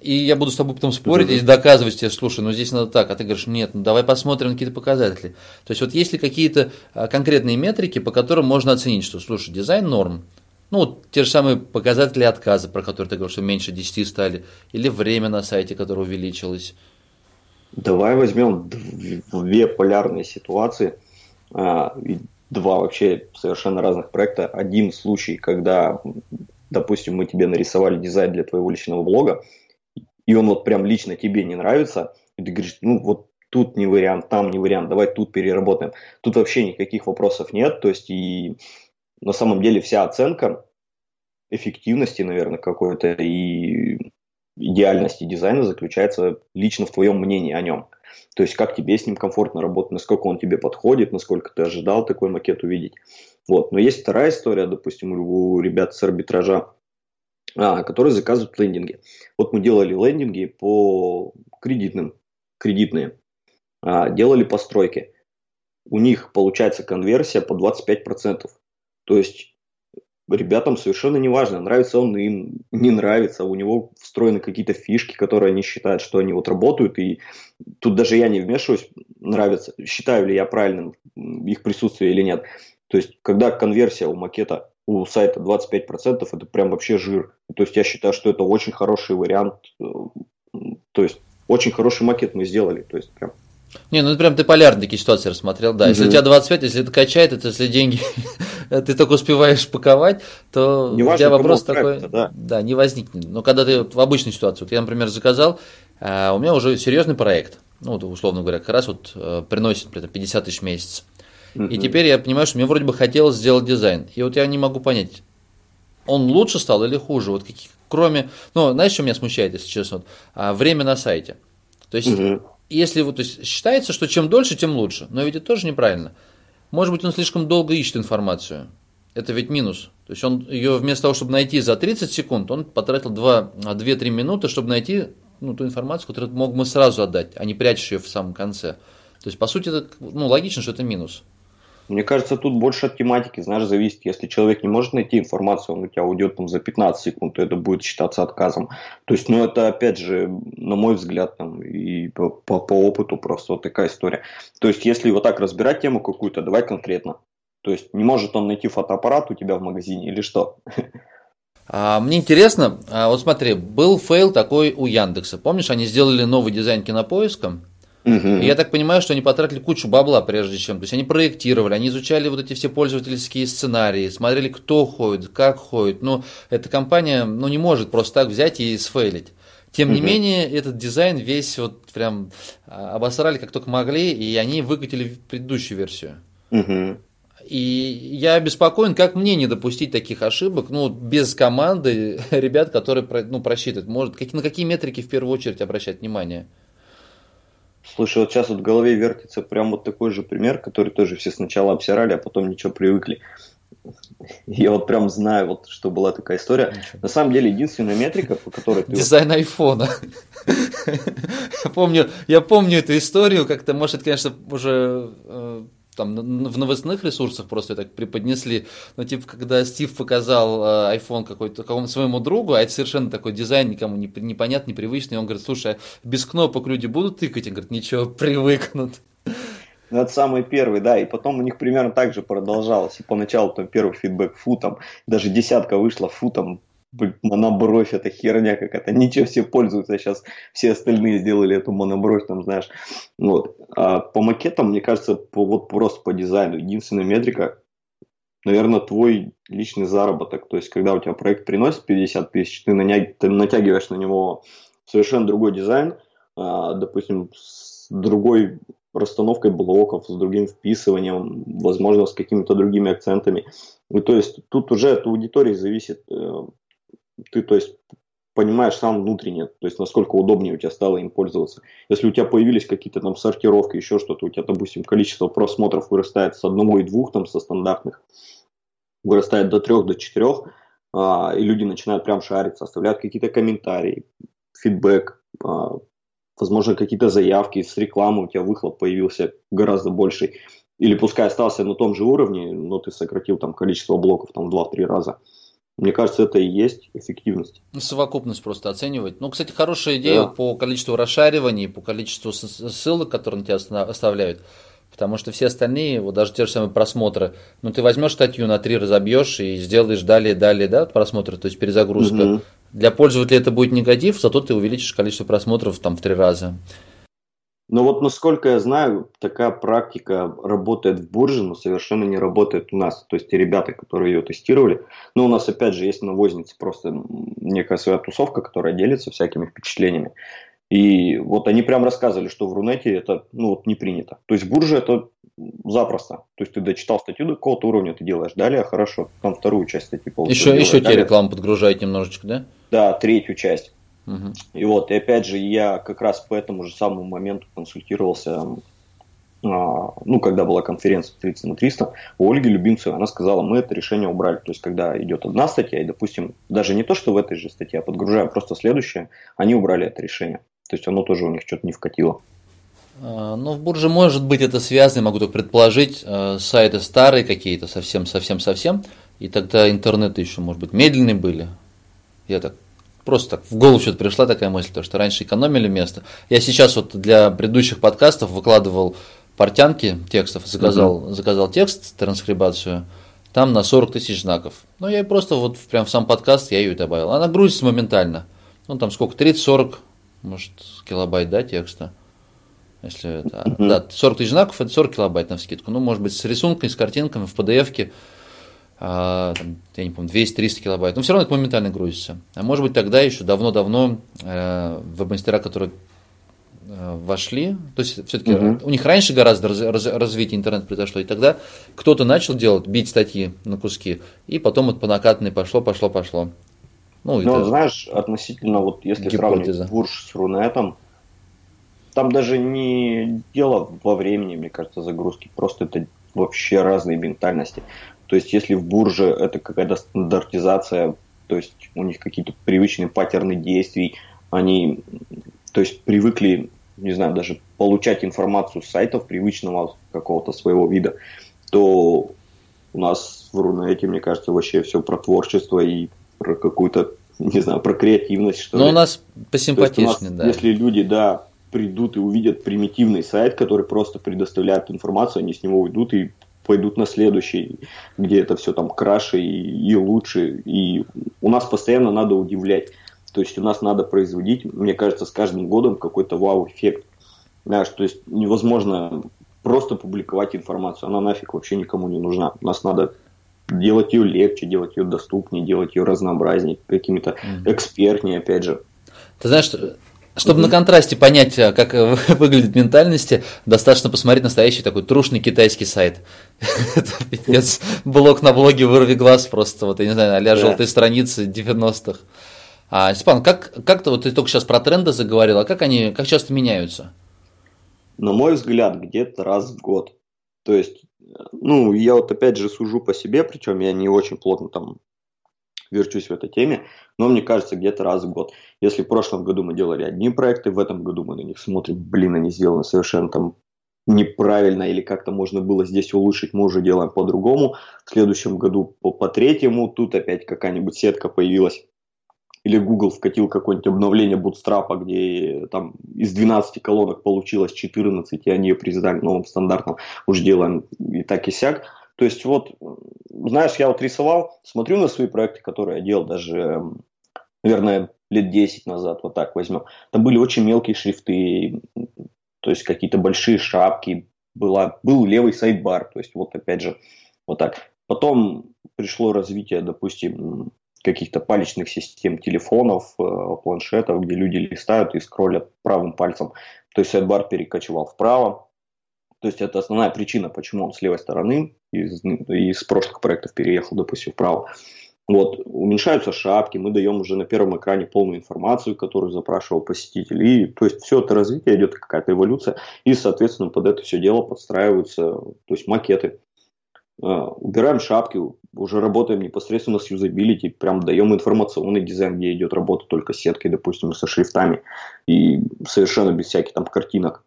Speaker 1: И я буду с тобой потом спорить и доказывать тебе, слушай, ну здесь надо так, а ты говоришь, нет, ну давай посмотрим какие-то показатели. То есть вот есть ли какие-то а, конкретные метрики, по которым можно оценить, что, слушай, дизайн норм, ну, вот те же самые показатели отказа, про которые ты говорил, что меньше 10 стали, или время на сайте, которое увеличилось.
Speaker 5: Давай возьмем две полярные ситуации, а, два вообще совершенно разных проекта. Один случай, когда, допустим, мы тебе нарисовали дизайн для твоего личного блога, и он вот прям лично тебе не нравится, и ты говоришь, ну вот тут не вариант, там не вариант, давай тут переработаем. Тут вообще никаких вопросов нет, то есть и на самом деле вся оценка эффективности, наверное, какой-то и идеальности дизайна заключается лично в твоем мнении о нем. То есть, как тебе с ним комфортно работать, насколько он тебе подходит, насколько ты ожидал такой макет увидеть. Вот. Но есть вторая история, допустим, у ребят с арбитража, а, которые заказывают лендинги. Вот мы делали лендинги по кредитным, кредитные, а, делали постройки. У них получается конверсия по 25%. То есть ребятам совершенно не важно, нравится он им, не нравится, у него встроены какие-то фишки, которые они считают, что они вот работают, и тут даже я не вмешиваюсь, нравится, считаю ли я правильным их присутствие или нет. То есть, когда конверсия у макета, у сайта 25%, это прям вообще жир. То есть, я считаю, что это очень хороший вариант, то есть, очень хороший макет мы сделали, то есть, прям
Speaker 1: не, ну прям ты полярные такие ситуации рассмотрел, да. Если у тебя 25, если это качает, это если деньги ты только успеваешь паковать, то
Speaker 5: не у тебя вопрос такой,
Speaker 1: да. да, не возникнет. Но когда ты в обычной ситуации, вот я, например, заказал, а у меня уже серьезный проект, ну, вот, условно говоря, как раз вот э, приносит например, 50 тысяч в месяц. И теперь я понимаю, что мне вроде бы хотелось сделать дизайн. И вот я не могу понять, он лучше стал или хуже? Вот каких, кроме, ну, знаешь, что меня смущает, если честно, вот, а, время на сайте. То есть, угу если вот, то есть, считается, что чем дольше, тем лучше. Но ведь это тоже неправильно. Может быть, он слишком долго ищет информацию. Это ведь минус. То есть он ее вместо того, чтобы найти за 30 секунд, он потратил 2-3 минуты, чтобы найти ну, ту информацию, которую мог бы сразу отдать, а не прячешь ее в самом конце. То есть, по сути, это ну, логично, что это минус.
Speaker 5: Мне кажется, тут больше от тематики, знаешь, зависит. Если человек не может найти информацию, он у тебя уйдет там за 15 секунд, то это будет считаться отказом. То есть, ну, это, опять же, на мой взгляд, там, и по, по, по опыту просто вот такая история. То есть, если вот так разбирать тему какую-то, давай конкретно. То есть, не может он найти фотоаппарат у тебя в магазине или что?
Speaker 1: А, мне интересно, а, вот смотри, был фейл такой у Яндекса. Помнишь, они сделали новый дизайн кинопоиска? Угу. И я так понимаю, что они потратили кучу бабла прежде чем. То есть они проектировали, они изучали вот эти все пользовательские сценарии, смотрели, кто ходит, как ходит. Но эта компания ну, не может просто так взять и сфейлить. Тем не менее, этот дизайн весь вот прям а, обосрали как только могли, и они выкатили предыдущую версию.
Speaker 5: Угу.
Speaker 1: И я обеспокоен, как мне не допустить таких ошибок, ну, без команды ребят, которые ну, просчитывают. Может, на какие метрики в первую очередь обращать внимание?
Speaker 5: Слушай, вот сейчас вот в голове вертится прям вот такой же пример, который тоже все сначала обсирали, а потом ничего привыкли. Я вот прям знаю, вот, что была такая история. Ничего. На самом деле, единственная метрика, по которой
Speaker 1: ты... Дизайн айфона. я, помню, я помню эту историю, как-то, может, конечно, уже э, там в новостных ресурсах просто так преподнесли, но типа, когда Стив показал э, iPhone какой-то какому-то своему другу, а это совершенно такой дизайн никому не, непонятный, непривычный, он говорит, слушай, а без кнопок люди будут тыкать? Он говорит, ничего, привыкнут.
Speaker 5: Ну, это самый первый, да, и потом у них примерно так же продолжалось. И поначалу там первый фидбэк фу, там даже десятка вышла, фу, там монобровь, это херня какая-то, ничего все пользуются, сейчас все остальные сделали эту монобровь, там, знаешь, вот. А по макетам, мне кажется, по, вот просто по дизайну, единственная метрика, наверное, твой личный заработок, то есть, когда у тебя проект приносит 50 тысяч, ты, наняг, ты натягиваешь на него совершенно другой дизайн, а, допустим, с другой расстановкой блоков, с другим вписыванием, возможно, с какими-то другими акцентами. И то есть тут уже от аудитории зависит, э, ты, то есть, понимаешь сам внутренне, то есть, насколько удобнее у тебя стало им пользоваться. Если у тебя появились какие-то там сортировки, еще что-то, у тебя, допустим, количество просмотров вырастает с одного и двух, там, со стандартных, вырастает до трех, до четырех, а, и люди начинают прям шариться, оставляют какие-то комментарии, фидбэк, а, возможно, какие-то заявки с рекламы, у тебя выхлоп появился гораздо больший. Или пускай остался на том же уровне, но ты сократил там количество блоков там в 2-3 раза. Мне кажется, это и есть эффективность.
Speaker 1: Ну, совокупность просто оценивать. Ну, кстати, хорошая идея да. по количеству расшариваний, по количеству ссылок, которые на тебя оставляют. Потому что все остальные, вот даже те же самые просмотры, ну ты возьмешь статью на три, разобьешь и сделаешь далее, далее, да, просмотры, то есть перезагрузка. Угу. Для пользователя это будет негатив, зато ты увеличишь количество просмотров там в три раза.
Speaker 5: Но вот насколько я знаю, такая практика работает в бурже, но совершенно не работает у нас. То есть те ребята, которые ее тестировали. Но у нас опять же есть навозница, просто некая своя тусовка, которая делится всякими впечатлениями. И вот они прям рассказывали, что в Рунете это ну, вот не принято. То есть в бурже это запросто. То есть ты дочитал статью до какого-то уровня, ты делаешь далее, хорошо, там вторую часть статьи
Speaker 1: получилось. Еще, еще тебе рекламу подгружает немножечко, да?
Speaker 5: Да, третью часть. Угу. И вот, и опять же, я как раз по этому же самому моменту консультировался, а, ну, когда была конференция 30 на 300, у Ольги Любимцевой, она сказала, мы это решение убрали. То есть, когда идет одна статья, и, допустим, даже не то, что в этой же статье, а подгружаем просто следующее, они убрали это решение. То есть, оно тоже у них что-то не вкатило.
Speaker 1: А, ну, в Бурже может быть это связано, могу только предположить, э, сайты старые какие-то, совсем-совсем-совсем, и тогда интернеты еще, может быть, медленные были. Я так просто так в голову что-то пришла такая мысль, то что раньше экономили место. Я сейчас вот для предыдущих подкастов выкладывал портянки текстов, заказал, угу. заказал текст, транскрибацию, там на 40 тысяч знаков. Ну, я просто вот прям в сам подкаст я ее добавил. Она грузится моментально. Ну, там сколько, 30-40, может, килобайт, да, текста. Если это, mm-hmm. да, 40 тысяч знаков, это 40 килобайт на скидку. Ну, может быть, с рисунками, с картинками, в PDF-ке, а, там, я не помню, 200-300 килобайт. Но все равно это моментально грузится. А может быть, тогда еще давно-давно э, веб-мастера, которые э, вошли, то есть все-таки mm-hmm. у них раньше гораздо раз, раз, развитие интернета произошло, и тогда кто-то начал делать, бить статьи на куски, и потом вот по накатанной пошло, пошло, пошло.
Speaker 5: Ну, ну знаешь, относительно, вот если гипотеза. сравнивать Бурж с Рунетом, там даже не дело во времени, мне кажется, загрузки. Просто это вообще разные ментальности. То есть, если в бурже это какая-то стандартизация, то есть у них какие-то привычные паттерны действий, они, то есть, привыкли, не знаю, даже получать информацию с сайтов привычного какого-то своего вида, то у нас в Рунете, мне кажется, вообще все про творчество и про какую-то, не знаю, про креативность, что
Speaker 1: Но ли. у нас посимпатичнее, да.
Speaker 5: Если люди, да, придут и увидят примитивный сайт, который просто предоставляет информацию, они с него уйдут и пойдут на следующий, где это все там краше и, и лучше. И у нас постоянно надо удивлять. То есть у нас надо производить, мне кажется, с каждым годом какой-то вау-эффект. Знаешь, то есть невозможно просто публиковать информацию, она нафиг вообще никому не нужна. У нас надо делать ее легче, делать ее доступнее, делать ее разнообразнее, какими-то экспертнее, опять же.
Speaker 1: Ты знаешь, чтобы на контрасте понять, э, как э, выглядит ментальности, достаточно посмотреть настоящий такой трушный китайский сайт. Это пипец. Блог на блоге вырви глаз просто, вот, я не знаю, а желтые страницы 90-х. А, Степан, как, как ты, вот ты только сейчас про тренды заговорил, а как они, как часто меняются?
Speaker 5: На мой взгляд, где-то раз в год. То есть, ну, я вот опять же сужу по себе, причем я не очень плотно там верчусь в этой теме, но мне кажется, где-то раз в год. Если в прошлом году мы делали одни проекты, в этом году мы на них смотрим, блин, они сделаны совершенно там неправильно или как-то можно было здесь улучшить, мы уже делаем по-другому. В следующем году по, по третьему, тут опять какая-нибудь сетка появилась. Или Google вкатил какое-нибудь обновление Bootstrap, где там из 12 колонок получилось 14, и они ее признали новым стандартом. Уже делаем и так и сяк. То есть вот, знаешь, я вот рисовал, смотрю на свои проекты, которые я делал даже, наверное, лет 10 назад, вот так возьмем. Там были очень мелкие шрифты, то есть какие-то большие шапки, была, был левый сайдбар, то есть вот опять же, вот так. Потом пришло развитие, допустим, каких-то палечных систем телефонов, э, планшетов, где люди листают и скроллят правым пальцем. То есть сайдбар перекочевал вправо, то есть это основная причина, почему он с левой стороны из, из прошлых проектов переехал, допустим, вправо. Вот, уменьшаются шапки, мы даем уже на первом экране полную информацию, которую запрашивал посетитель. И, то есть, все это развитие идет какая-то эволюция, и, соответственно, под это все дело подстраиваются, то есть, макеты. Uh, убираем шапки, уже работаем непосредственно с юзабилити, прям даем информационный дизайн, где идет работа только с сеткой, допустим, со шрифтами, и совершенно без всяких там картинок.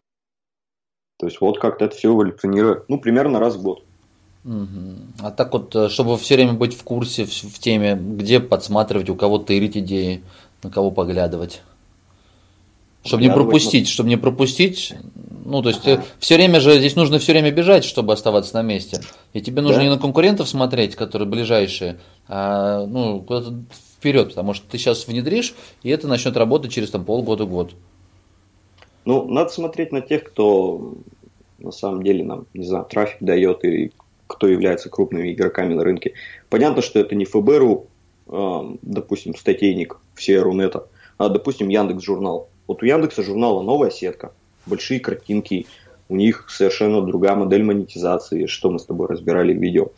Speaker 5: То есть вот как-то это все эволюционирует, ну, примерно раз в год.
Speaker 1: А так вот, э, чтобы все время быть в курсе, в, в теме, где подсматривать, у кого тырить идеи, на кого поглядывать. Чтобы не пропустить, чтобы не пропустить, ну, то есть ага. все время же, здесь нужно все время бежать, чтобы оставаться на месте. И тебе нужно да? не на конкурентов смотреть, которые ближайшие, а ну, куда-то вперед, потому что ты сейчас внедришь, и это начнет работать через там полгода-год.
Speaker 5: Ну, надо смотреть на тех, кто на самом деле нам, не знаю, трафик дает и кто является крупными игроками на рынке. Понятно, что это не ФБРу, э, допустим, статейник все Рунета, а, допустим, Яндекс Журнал. Вот у Яндекса журнала новая сетка, большие картинки, у них совершенно другая модель монетизации, что мы с тобой разбирали в видео.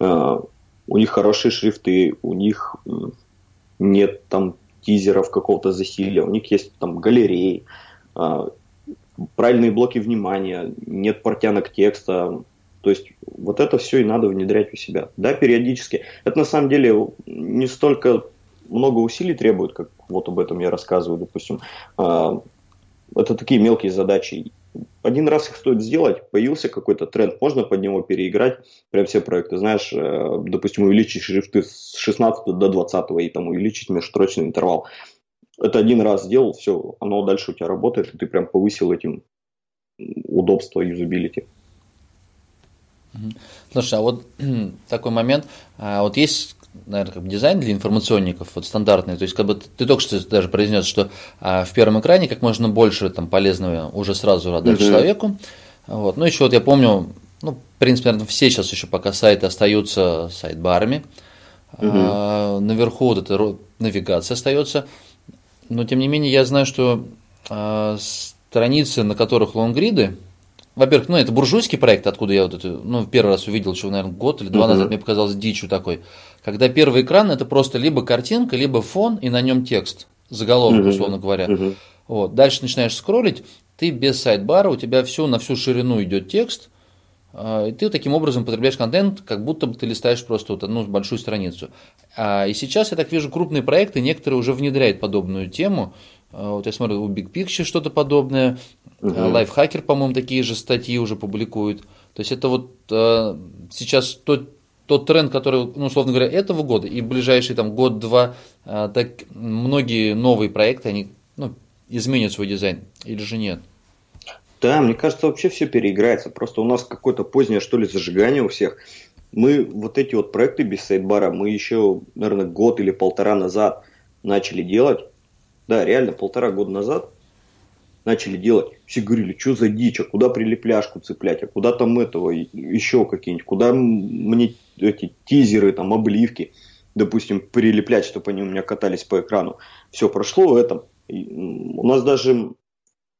Speaker 5: Э, у них хорошие шрифты, у них нет там тизеров, какого-то засилия, у них есть там галереи, правильные блоки внимания, нет портянок текста. То есть вот это все и надо внедрять у себя. Да, периодически. Это на самом деле не столько много усилий требует, как вот об этом я рассказываю, допустим. А, это такие мелкие задачи. Один раз их стоит сделать, появился какой-то тренд, можно под него переиграть, прям все проекты, знаешь, э, допустим, увеличить шрифты с 16 до 20 и там увеличить межстрочный интервал. Это один раз сделал, все, оно дальше у тебя работает, и ты прям повысил этим удобство, юзабилити.
Speaker 1: Слушай, а вот такой момент, а вот есть, наверное, как бы дизайн для информационников, вот стандартный, то есть как бы ты только что даже произнес, что а, в первом экране как можно больше там полезного уже сразу отдать mm-hmm. человеку, вот, ну еще вот я помню, ну, в принципе, наверное, все сейчас еще пока сайты остаются сайт-барами, mm-hmm. а, наверху вот эта навигация остается, но тем не менее я знаю, что э, страницы, на которых лонгриды, во-первых, ну это буржуйский проект, откуда я вот это, ну первый раз увидел, что, наверное, год или два uh-huh. назад мне показалось дичью такой, когда первый экран это просто либо картинка, либо фон и на нем текст, заголовок, uh-huh. условно говоря. Uh-huh. Вот. Дальше начинаешь скроллить, ты без сайт-бара, у тебя все на всю ширину идет текст, и ты таким образом потребляешь контент, как будто бы ты листаешь просто вот одну большую страницу. А, и сейчас я так вижу крупные проекты, некоторые уже внедряют подобную тему. А, вот я смотрю, у Big Picture что-то подобное, угу. Lifehacker, по-моему, такие же статьи уже публикуют. То есть это вот сейчас тот, тот тренд, который, ну, условно говоря, этого года и ближайший там год-два, так многие новые проекты, они ну, изменят свой дизайн или же нет?
Speaker 5: Да, мне кажется, вообще все переиграется. Просто у нас какое-то позднее, что ли, зажигание у всех. Мы вот эти вот проекты без сайдбара, мы еще, наверное, год или полтора назад начали делать. Да, реально, полтора года назад начали делать. Все говорили, что за дичь, а куда прилепляшку цеплять, а куда там этого, еще какие-нибудь, куда мне эти тизеры, там, обливки, допустим, прилеплять, чтобы они у меня катались по экрану. Все прошло в этом. У нас даже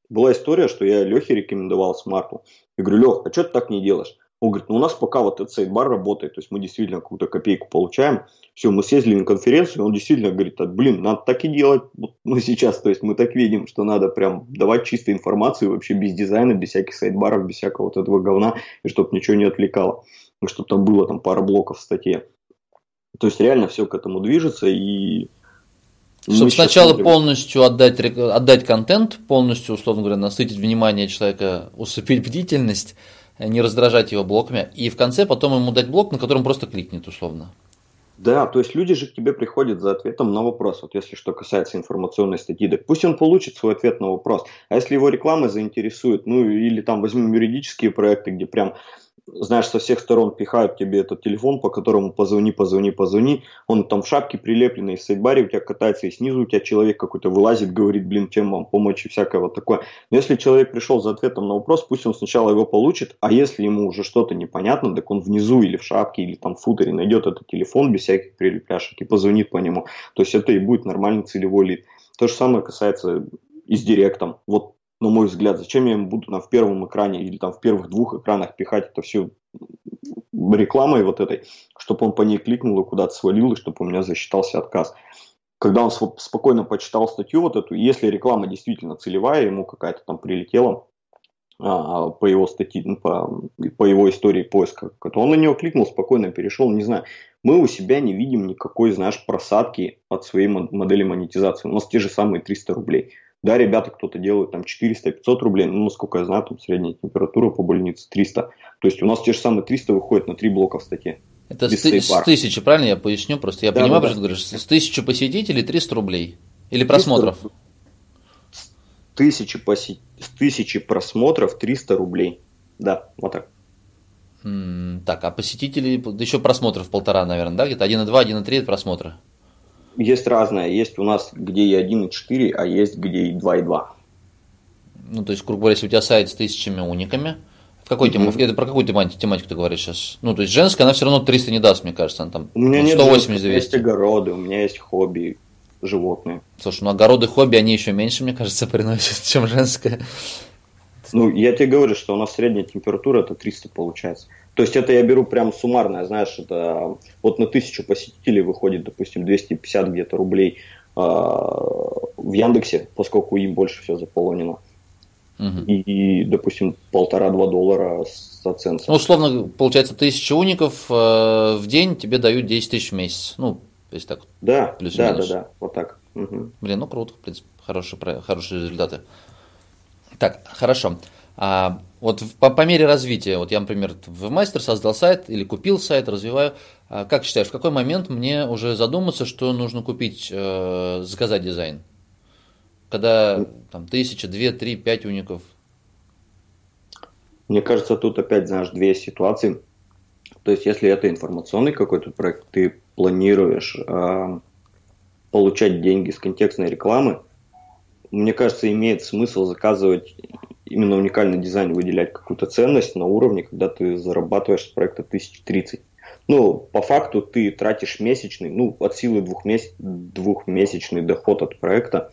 Speaker 5: была история, что я Лехе рекомендовал смарту. Я говорю, Лех, а что ты так не делаешь? Он говорит, ну у нас пока вот этот sidebar работает, то есть мы действительно какую-то копейку получаем. Все, мы съездили на конференцию, он действительно говорит, а, блин, надо так и делать вот, ну, сейчас. То есть мы так видим, что надо прям давать чистую информацию вообще без дизайна, без всяких sidebar ов, без всякого вот этого говна, и чтобы ничего не отвлекало. И чтобы там было там пара блоков в статье. То есть реально все к этому движется, и
Speaker 1: чтобы сначала смотрим. полностью отдать, отдать контент, полностью, условно говоря, насытить внимание человека, усыпить бдительность, не раздражать его блоками, и в конце потом ему дать блок, на котором просто кликнет, условно.
Speaker 5: Да, то есть люди же к тебе приходят за ответом на вопрос, вот если что касается информационной статьи, так пусть он получит свой ответ на вопрос. А если его реклама заинтересует, ну или там возьмем юридические проекты, где прям знаешь, со всех сторон пихают тебе этот телефон, по которому позвони, позвони, позвони. Он там в шапке прилепленный, из сайдбаре у тебя катается, и снизу у тебя человек какой-то вылазит, говорит, блин, чем вам помочь и всякое вот такое. Но если человек пришел за ответом на вопрос, пусть он сначала его получит, а если ему уже что-то непонятно, так он внизу или в шапке, или там в футере найдет этот телефон без всяких прилепляшек и позвонит по нему. То есть это и будет нормальный целевой лид. То же самое касается и с директом. Вот на мой взгляд. Зачем я им буду там, в первом экране или там в первых двух экранах пихать это все рекламой вот этой, чтобы он по ней кликнул и куда-то свалил, и чтобы у меня засчитался отказ. Когда он спокойно почитал статью вот эту, если реклама действительно целевая, ему какая-то там прилетела а, по его статье, ну, по, по его истории поиска, то он на нее кликнул, спокойно перешел, не знаю. Мы у себя не видим никакой, знаешь, просадки от своей модели монетизации. У нас те же самые 300 рублей. Да, ребята, кто-то делает там 400-500 рублей, ну, насколько я знаю, там средняя температура по больнице 300. То есть у нас те же самые 300 выходят на 3 блока в статье.
Speaker 1: Это с, ты, с тысячи, правильно я поясню? Просто я да, понимаю, да, что да. говоришь, с тысячи посетителей 300 рублей. Или просмотров?
Speaker 5: С тысячи, поси... с тысячи просмотров 300 рублей. Да, вот так.
Speaker 1: так, а посетителей, еще просмотров полтора, наверное, да? Где-то 1,2, 1,3 просмотра
Speaker 5: есть разное. Есть у нас где и 1,4, а есть где и 2,2.
Speaker 1: Ну, то есть, грубо говоря, если у тебя сайт с тысячами униками, в какой mm-hmm. тем, это про какую тематику, тематику ты говоришь сейчас? Ну, то есть женская, она все равно 300 не даст, мне кажется, она там
Speaker 5: у меня ну, 180 нет, 200. У меня есть огороды, у меня есть хобби, животные.
Speaker 1: Слушай, ну огороды, хобби, они еще меньше, мне кажется, приносят, чем женская.
Speaker 5: Ну, я тебе говорю, что у нас средняя температура это 300 получается. То есть это я беру прям суммарно, знаешь, это вот на тысячу посетителей выходит, допустим, 250 где-то рублей. в Яндексе, поскольку им больше все заполнено. Угу. И, и, допустим, полтора-два доллара с оценкой.
Speaker 1: Ну, условно, получается, тысяча уников э, в день тебе дают 10 тысяч в месяц. Ну, есть так.
Speaker 5: Да, плюс да, да, да, вот так.
Speaker 1: Угу. Блин, ну круто, в принципе, хорошие, хорошие результаты. Так, хорошо. А вот по, по мере развития, вот я, например, в мастер создал сайт или купил сайт, развиваю. А как считаешь, в какой момент мне уже задуматься, что нужно купить, э, заказать дизайн? Когда там тысяча, две, три, пять уников?
Speaker 5: Мне кажется, тут опять, знаешь, две ситуации. То есть, если это информационный какой-то проект, ты планируешь э, получать деньги с контекстной рекламы, мне кажется, имеет смысл заказывать именно уникальный дизайн, выделять какую-то ценность на уровне, когда ты зарабатываешь с проекта 1030. Ну, по факту ты тратишь месячный, ну, от силы двухмесяц, двухмесячный доход от проекта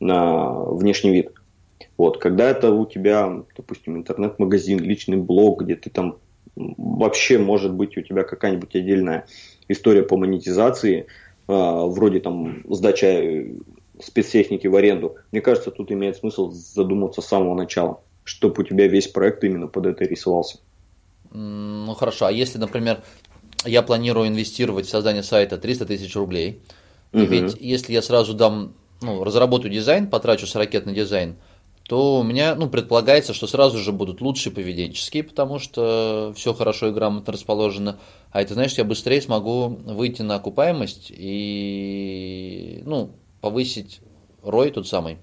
Speaker 5: на внешний вид. Вот, когда это у тебя, допустим, интернет-магазин, личный блог, где ты там вообще может быть у тебя какая-нибудь отдельная история по монетизации, а, вроде там сдача спецтехники в аренду. Мне кажется, тут имеет смысл задуматься с самого начала, чтобы у тебя весь проект именно под это рисовался.
Speaker 1: Ну хорошо, а если, например, я планирую инвестировать в создание сайта 300 тысяч рублей, угу. ведь если я сразу дам, ну, разработаю дизайн, потрачу с ракет на дизайн, то у меня, ну, предполагается, что сразу же будут лучшие поведенческие, потому что все хорошо и грамотно расположено. А это, знаешь, я быстрее смогу выйти на окупаемость и, ну, повысить рой тот самый?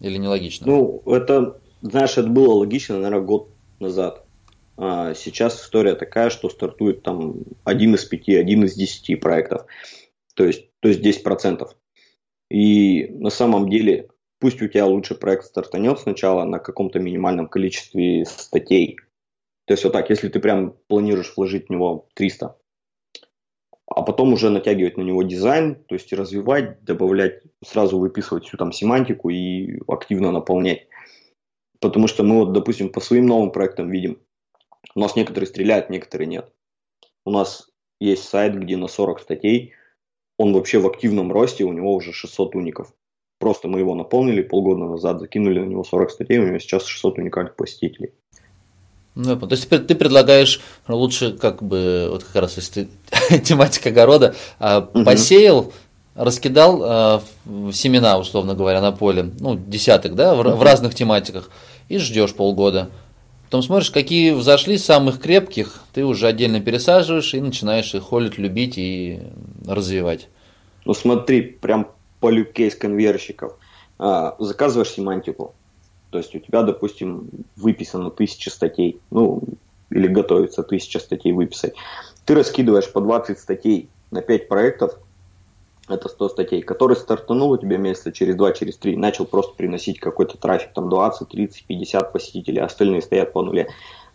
Speaker 1: Или нелогично?
Speaker 5: Ну, это, знаешь, это было логично, наверное, год назад. А сейчас история такая, что стартует там один из пяти, один из десяти проектов. То есть, то есть 10%. И на самом деле, пусть у тебя лучше проект стартанет сначала на каком-то минимальном количестве статей. То есть вот так, если ты прям планируешь вложить в него 300, а потом уже натягивать на него дизайн, то есть развивать, добавлять, сразу выписывать всю там семантику и активно наполнять. Потому что мы вот, допустим, по своим новым проектам видим, у нас некоторые стреляют, некоторые нет. У нас есть сайт, где на 40 статей, он вообще в активном росте, у него уже 600 уников. Просто мы его наполнили полгода назад, закинули на него 40 статей, у него сейчас 600 уникальных посетителей.
Speaker 1: Ну, то есть ты предлагаешь лучше, как бы, вот как раз если ты тематика огорода, а, угу. посеял, раскидал а, семена, условно говоря, на поле, ну, десяток, да, в, угу. в разных тематиках, и ждешь полгода. Потом смотришь, какие взошли самых крепких, ты уже отдельно пересаживаешь и начинаешь их холить, любить и развивать.
Speaker 5: Ну смотри, прям полю кейс конверщиков. А, заказываешь семантику, то есть у тебя, допустим, выписано тысяча статей, ну, или готовится тысяча статей выписать. Ты раскидываешь по 20 статей на 5 проектов, это 100 статей, который стартанул у тебя месяца через 2, через 3, начал просто приносить какой-то трафик, там 20, 30, 50 посетителей, а остальные стоят по нуле.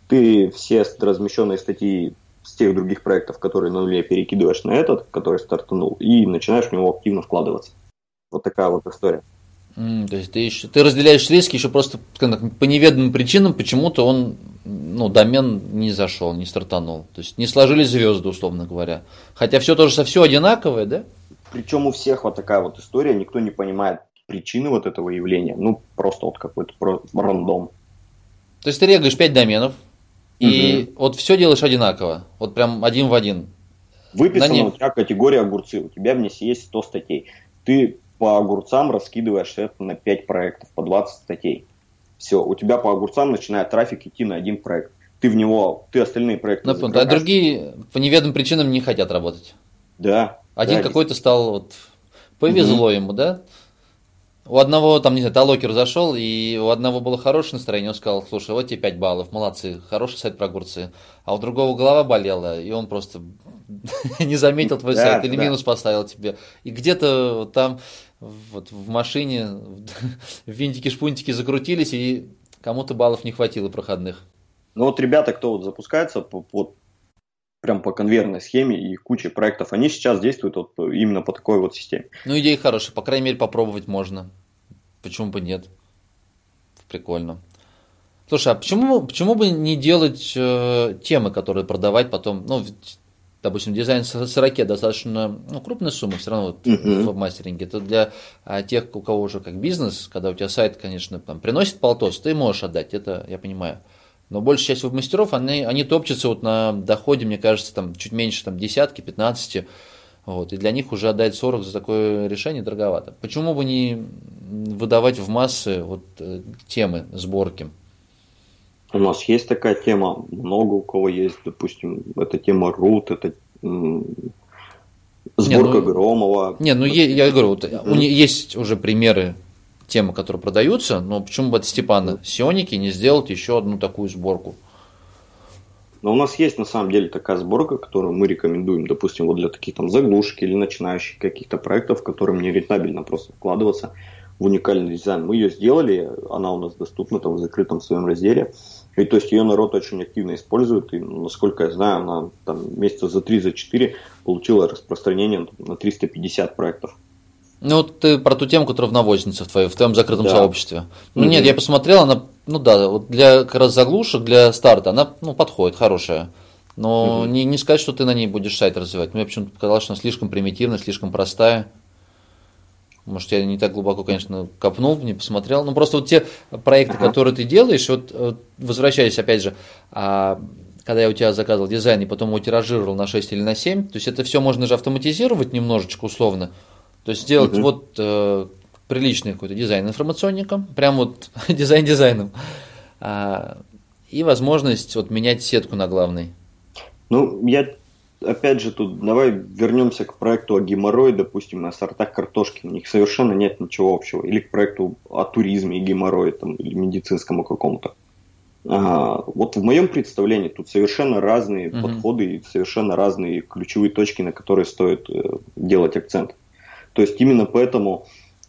Speaker 5: Ты все размещенные статьи с тех других проектов, которые на нуле, перекидываешь на этот, который стартанул, и начинаешь в него активно вкладываться. Вот такая вот история.
Speaker 1: Mm, то есть ты, еще, ты разделяешь риски еще просто по неведомым причинам, почему-то он, ну, домен не зашел, не стартанул. То есть не сложились звезды, условно говоря. Хотя все тоже со все одинаковое, да?
Speaker 5: Причем у всех вот такая вот история, никто не понимает причины вот этого явления. Ну, просто вот какой-то рандом.
Speaker 1: То есть ты регаешь 5 доменов, и угу. вот все делаешь одинаково. Вот прям один в один.
Speaker 5: Выписана не... у тебя категория огурцы, у тебя в ней есть 100 статей. Ты по огурцам раскидываешь это на 5 проектов, по 20 статей. Все, у тебя по огурцам начинает трафик идти на один проект. Ты в него, ты остальные проекты
Speaker 1: ну, А другие по неведомым причинам не хотят работать.
Speaker 5: Да.
Speaker 1: Один
Speaker 5: да,
Speaker 1: какой-то стал, вот, повезло угу. ему, да? У одного, там, не знаю, талокер зашел, и у одного было хорошее настроение, он сказал, слушай, вот тебе 5 баллов, молодцы, хороший сайт про огурцы. А у другого голова болела, и он просто не заметил твой сайт или минус поставил тебе. И где-то там вот в машине винтики-шпунтики закрутились, и кому-то баллов не хватило проходных.
Speaker 5: Ну вот ребята, кто вот запускается по, по, прям по конвейерной схеме и куча проектов, они сейчас действуют вот именно по такой вот системе.
Speaker 1: Ну идея хорошая, по крайней мере попробовать можно. Почему бы нет? Прикольно. Слушай, а почему, почему бы не делать э, темы, которые продавать потом? Ну, допустим, дизайн с достаточно ну, крупная сумма, все равно вот uh-huh. в мастеринге. Это для а, тех, у кого уже как бизнес, когда у тебя сайт, конечно, там, приносит полтос, ты можешь отдать, это я понимаю. Но большая часть веб-мастеров, они, они топчутся вот на доходе, мне кажется, там чуть меньше там, десятки, пятнадцати. Вот, и для них уже отдать 40 за такое решение дороговато. Почему бы не выдавать в массы вот, э, темы сборки?
Speaker 5: У нас есть такая тема, много у кого есть, допустим, эта тема root, это сборка не, ну, Громова.
Speaker 1: Не, ну я, я говорю, вот, mm-hmm. у них есть уже примеры темы, которые продаются, но почему бы от Степана Сионики не сделать еще одну такую сборку?
Speaker 5: Но у нас есть на самом деле такая сборка, которую мы рекомендуем, допустим, вот для таких там заглушек или начинающих каких-то проектов, которым не рентабельно просто вкладываться в уникальный дизайн. Мы ее сделали, она у нас доступна там в закрытом своем разделе. И то есть ее народ очень активно использует, и насколько я знаю, она там месяца за 3-4 за получила распространение на 350 проектов.
Speaker 1: Ну, вот ты про ту тему, которая в навознице в, твоей, в твоем закрытом да. сообществе. Ну, mm-hmm. нет, я посмотрел, она, ну да, вот для как раз заглушек, для старта, она, ну, подходит, хорошая. Но mm-hmm. не, не сказать, что ты на ней будешь сайт развивать. Мне почему-то показалось, что она слишком примитивная, слишком простая. Может, я не так глубоко, конечно, копнул, не посмотрел. Но просто вот те проекты, ага. которые ты делаешь, вот, вот возвращаясь опять же, а, когда я у тебя заказывал дизайн и потом его тиражировал на 6 или на 7, то есть это все можно же автоматизировать немножечко условно. То есть сделать угу. вот э, приличный какой-то дизайн информационника, прям вот дизайн дизайном. А, и возможность вот менять сетку на главной.
Speaker 5: Ну, я опять же, тут давай вернемся к проекту о геморрое, допустим, на сортах картошки. У них совершенно нет ничего общего. Или к проекту о туризме и геморрое, там, или медицинскому какому-то. А, вот в моем представлении тут совершенно разные угу. подходы и совершенно разные ключевые точки, на которые стоит э, делать акцент. То есть именно поэтому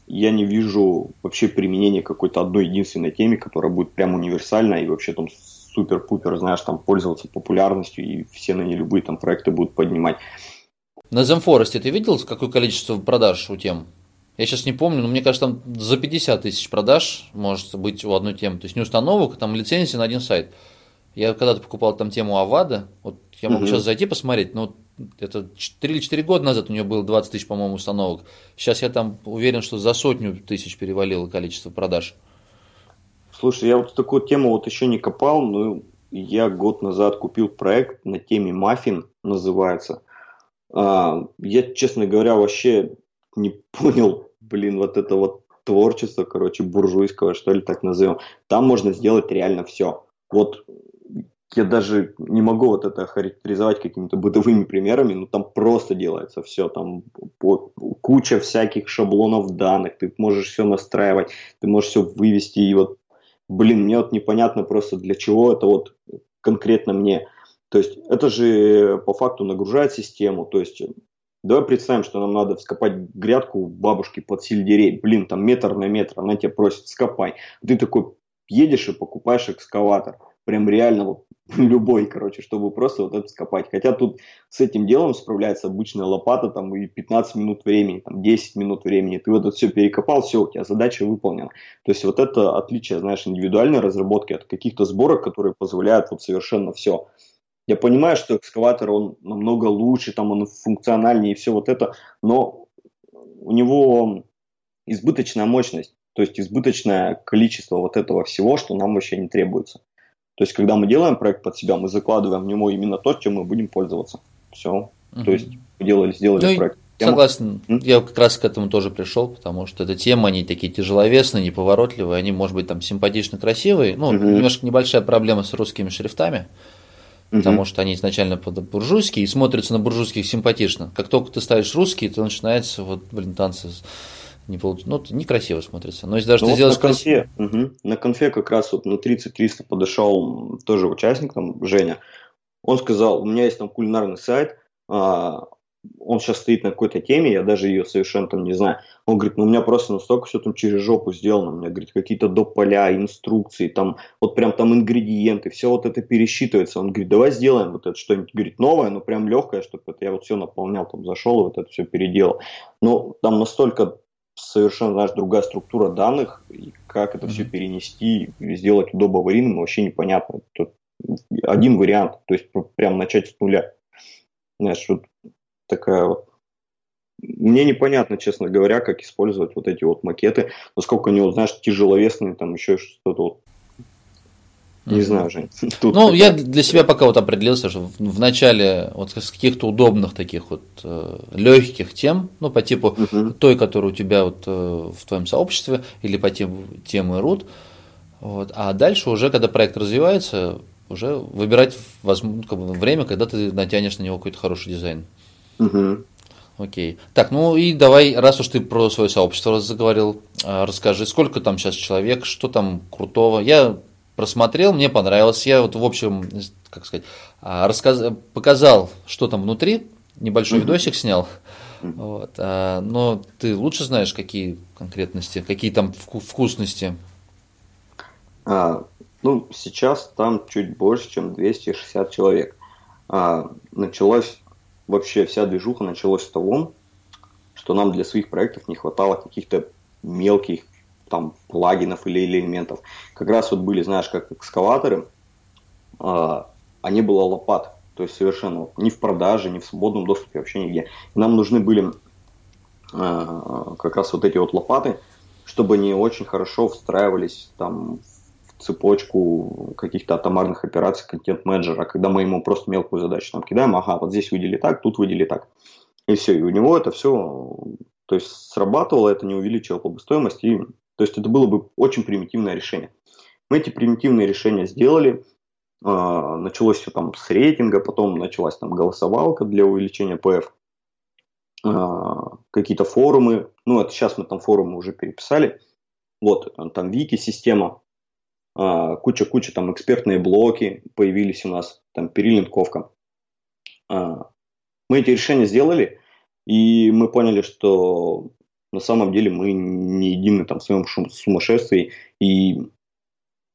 Speaker 5: я не вижу вообще применения какой-то одной единственной теме, которая будет прям универсальна и вообще там супер-пупер, знаешь, там пользоваться популярностью, и все на ней любые там проекты будут поднимать.
Speaker 1: На Земфоресте ты видел, какое количество продаж у тем? Я сейчас не помню, но мне кажется, там за 50 тысяч продаж может быть у одной темы. То есть не установок, там лицензии на один сайт. Я когда-то покупал там тему Авада, вот я могу угу. сейчас зайти посмотреть, но это 3 или 4 года назад у нее было 20 тысяч, по-моему, установок. Сейчас я там уверен, что за сотню тысяч перевалило количество продаж.
Speaker 5: Слушай, я вот такую тему вот еще не копал, но я год назад купил проект на теме маффин, называется. А, я, честно говоря, вообще не понял, блин, вот это вот творчество, короче, буржуйского, что ли, так назовем. Там можно сделать реально все. Вот я даже не могу вот это характеризовать какими-то бытовыми примерами, но там просто делается все, там куча всяких шаблонов данных, ты можешь все настраивать, ты можешь все вывести, и вот блин, мне вот непонятно просто для чего это вот конкретно мне. То есть это же по факту нагружает систему. То есть давай представим, что нам надо вскопать грядку бабушки под сельдерей. Блин, там метр на метр, она тебя просит скопай. Ты такой едешь и покупаешь экскаватор прям реально вот любой, короче, чтобы просто вот это скопать. Хотя тут с этим делом справляется обычная лопата, там и 15 минут времени, там 10 минут времени. Ты вот это все перекопал, все, у тебя задача выполнена. То есть вот это отличие, знаешь, индивидуальной разработки от каких-то сборок, которые позволяют вот совершенно все. Я понимаю, что экскаватор, он намного лучше, там он функциональнее и все вот это, но у него избыточная мощность, то есть избыточное количество вот этого всего, что нам вообще не требуется. То есть, когда мы делаем проект под себя, мы закладываем в него именно то, чем мы будем пользоваться. Все. Угу. То есть, делали, сделали ну, проект.
Speaker 1: Тема. Согласен. М? Я как раз к этому тоже пришел, потому что эта тема, они такие тяжеловесные, неповоротливые, они, может быть, там симпатично красивые. Ну, угу. немножко небольшая проблема с русскими шрифтами, угу. потому что они изначально буржуйские и смотрятся на буржуйских симпатично. Как только ты ставишь русские, то начинается вот, блин, танцы не получится. Ну, некрасиво смотрится. Но если даже ну, ты вот сделаешь
Speaker 5: на конфе, угу. На конфе как раз вот на 30-300 подошел тоже участник, там, Женя. Он сказал, у меня есть там кулинарный сайт, а, он сейчас стоит на какой-то теме, я даже ее совершенно там не знаю. Он говорит, ну у меня просто настолько все там через жопу сделано, у меня, говорит, какие-то доп. поля, инструкции, там, вот прям там ингредиенты, все вот это пересчитывается. Он говорит, давай сделаем вот это что-нибудь, говорит, новое, но прям легкое, чтобы это я вот все наполнял, там зашел и вот это все переделал. Ну, там настолько совершенно, знаешь, другая структура данных, и как это mm-hmm. все перенести и сделать удобно аварийным, вообще непонятно. Тут один вариант, то есть прям начать с нуля. Знаешь, вот такая вот мне непонятно, честно говоря, как использовать вот эти вот макеты, насколько они, вот, знаешь, тяжеловесные, там еще что-то вот. Не знаю, Жень.
Speaker 1: Тут ну, я для себя пока вот определился, что в начале вот с каких-то удобных таких вот э, легких тем, ну, по типу угу. той, которая у тебя вот э, в твоем сообществе, или по тем темы root, вот, а дальше уже, когда проект развивается, уже выбирать возможно, как бы, время, когда ты натянешь на него какой-то хороший дизайн.
Speaker 5: Угу.
Speaker 1: Окей. Так, ну и давай, раз уж ты про свое сообщество заговорил, а, расскажи, сколько там сейчас человек, что там крутого. Я просмотрел, мне понравилось. Я вот в общем, как сказать, а, рассказ... показал, что там внутри, небольшой mm-hmm. видосик снял. Mm-hmm. Вот, а, но ты лучше знаешь, какие конкретности, какие там вкусности.
Speaker 5: А, ну, сейчас там чуть больше, чем 260 человек. А, началось вообще вся движуха началась с того, что нам для своих проектов не хватало каких-то мелких там плагинов или элементов. Как раз вот были, знаешь, как экскаваторы, а, а не было лопат. То есть совершенно ни в продаже, ни в свободном доступе, вообще нигде. Нам нужны были а, как раз вот эти вот лопаты, чтобы они очень хорошо встраивались там в цепочку каких-то атомарных операций контент-менеджера, когда мы ему просто мелкую задачу там кидаем, ага, вот здесь выдели так, тут выдели так. И все, и у него это все, то есть срабатывало, это не увеличивало стоимость, и, то есть это было бы очень примитивное решение. Мы эти примитивные решения сделали, а, началось все там с рейтинга, потом началась там голосовалка для увеличения ПФ, а, какие-то форумы, ну это сейчас мы там форумы уже переписали, вот там Вики система, куча-куча там экспертные блоки появились у нас, там перелинковка. А, мы эти решения сделали, и мы поняли, что на самом деле мы не едины там в своем сумасшествии, и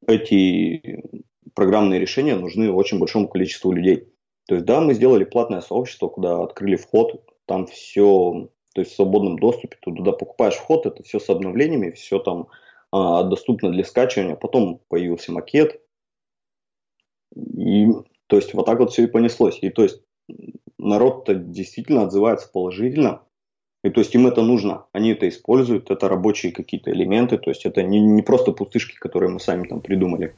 Speaker 5: эти программные решения нужны очень большому количеству людей. То есть, да, мы сделали платное сообщество, куда открыли вход, там все, то есть в свободном доступе, ты туда покупаешь вход, это все с обновлениями, все там а, доступно для скачивания. Потом появился макет. И, то есть, вот так вот все и понеслось. И, то есть, народ-то действительно отзывается положительно. И то есть им это нужно, они это используют, это рабочие какие-то элементы, то есть это не, не просто пустышки, которые мы сами там придумали.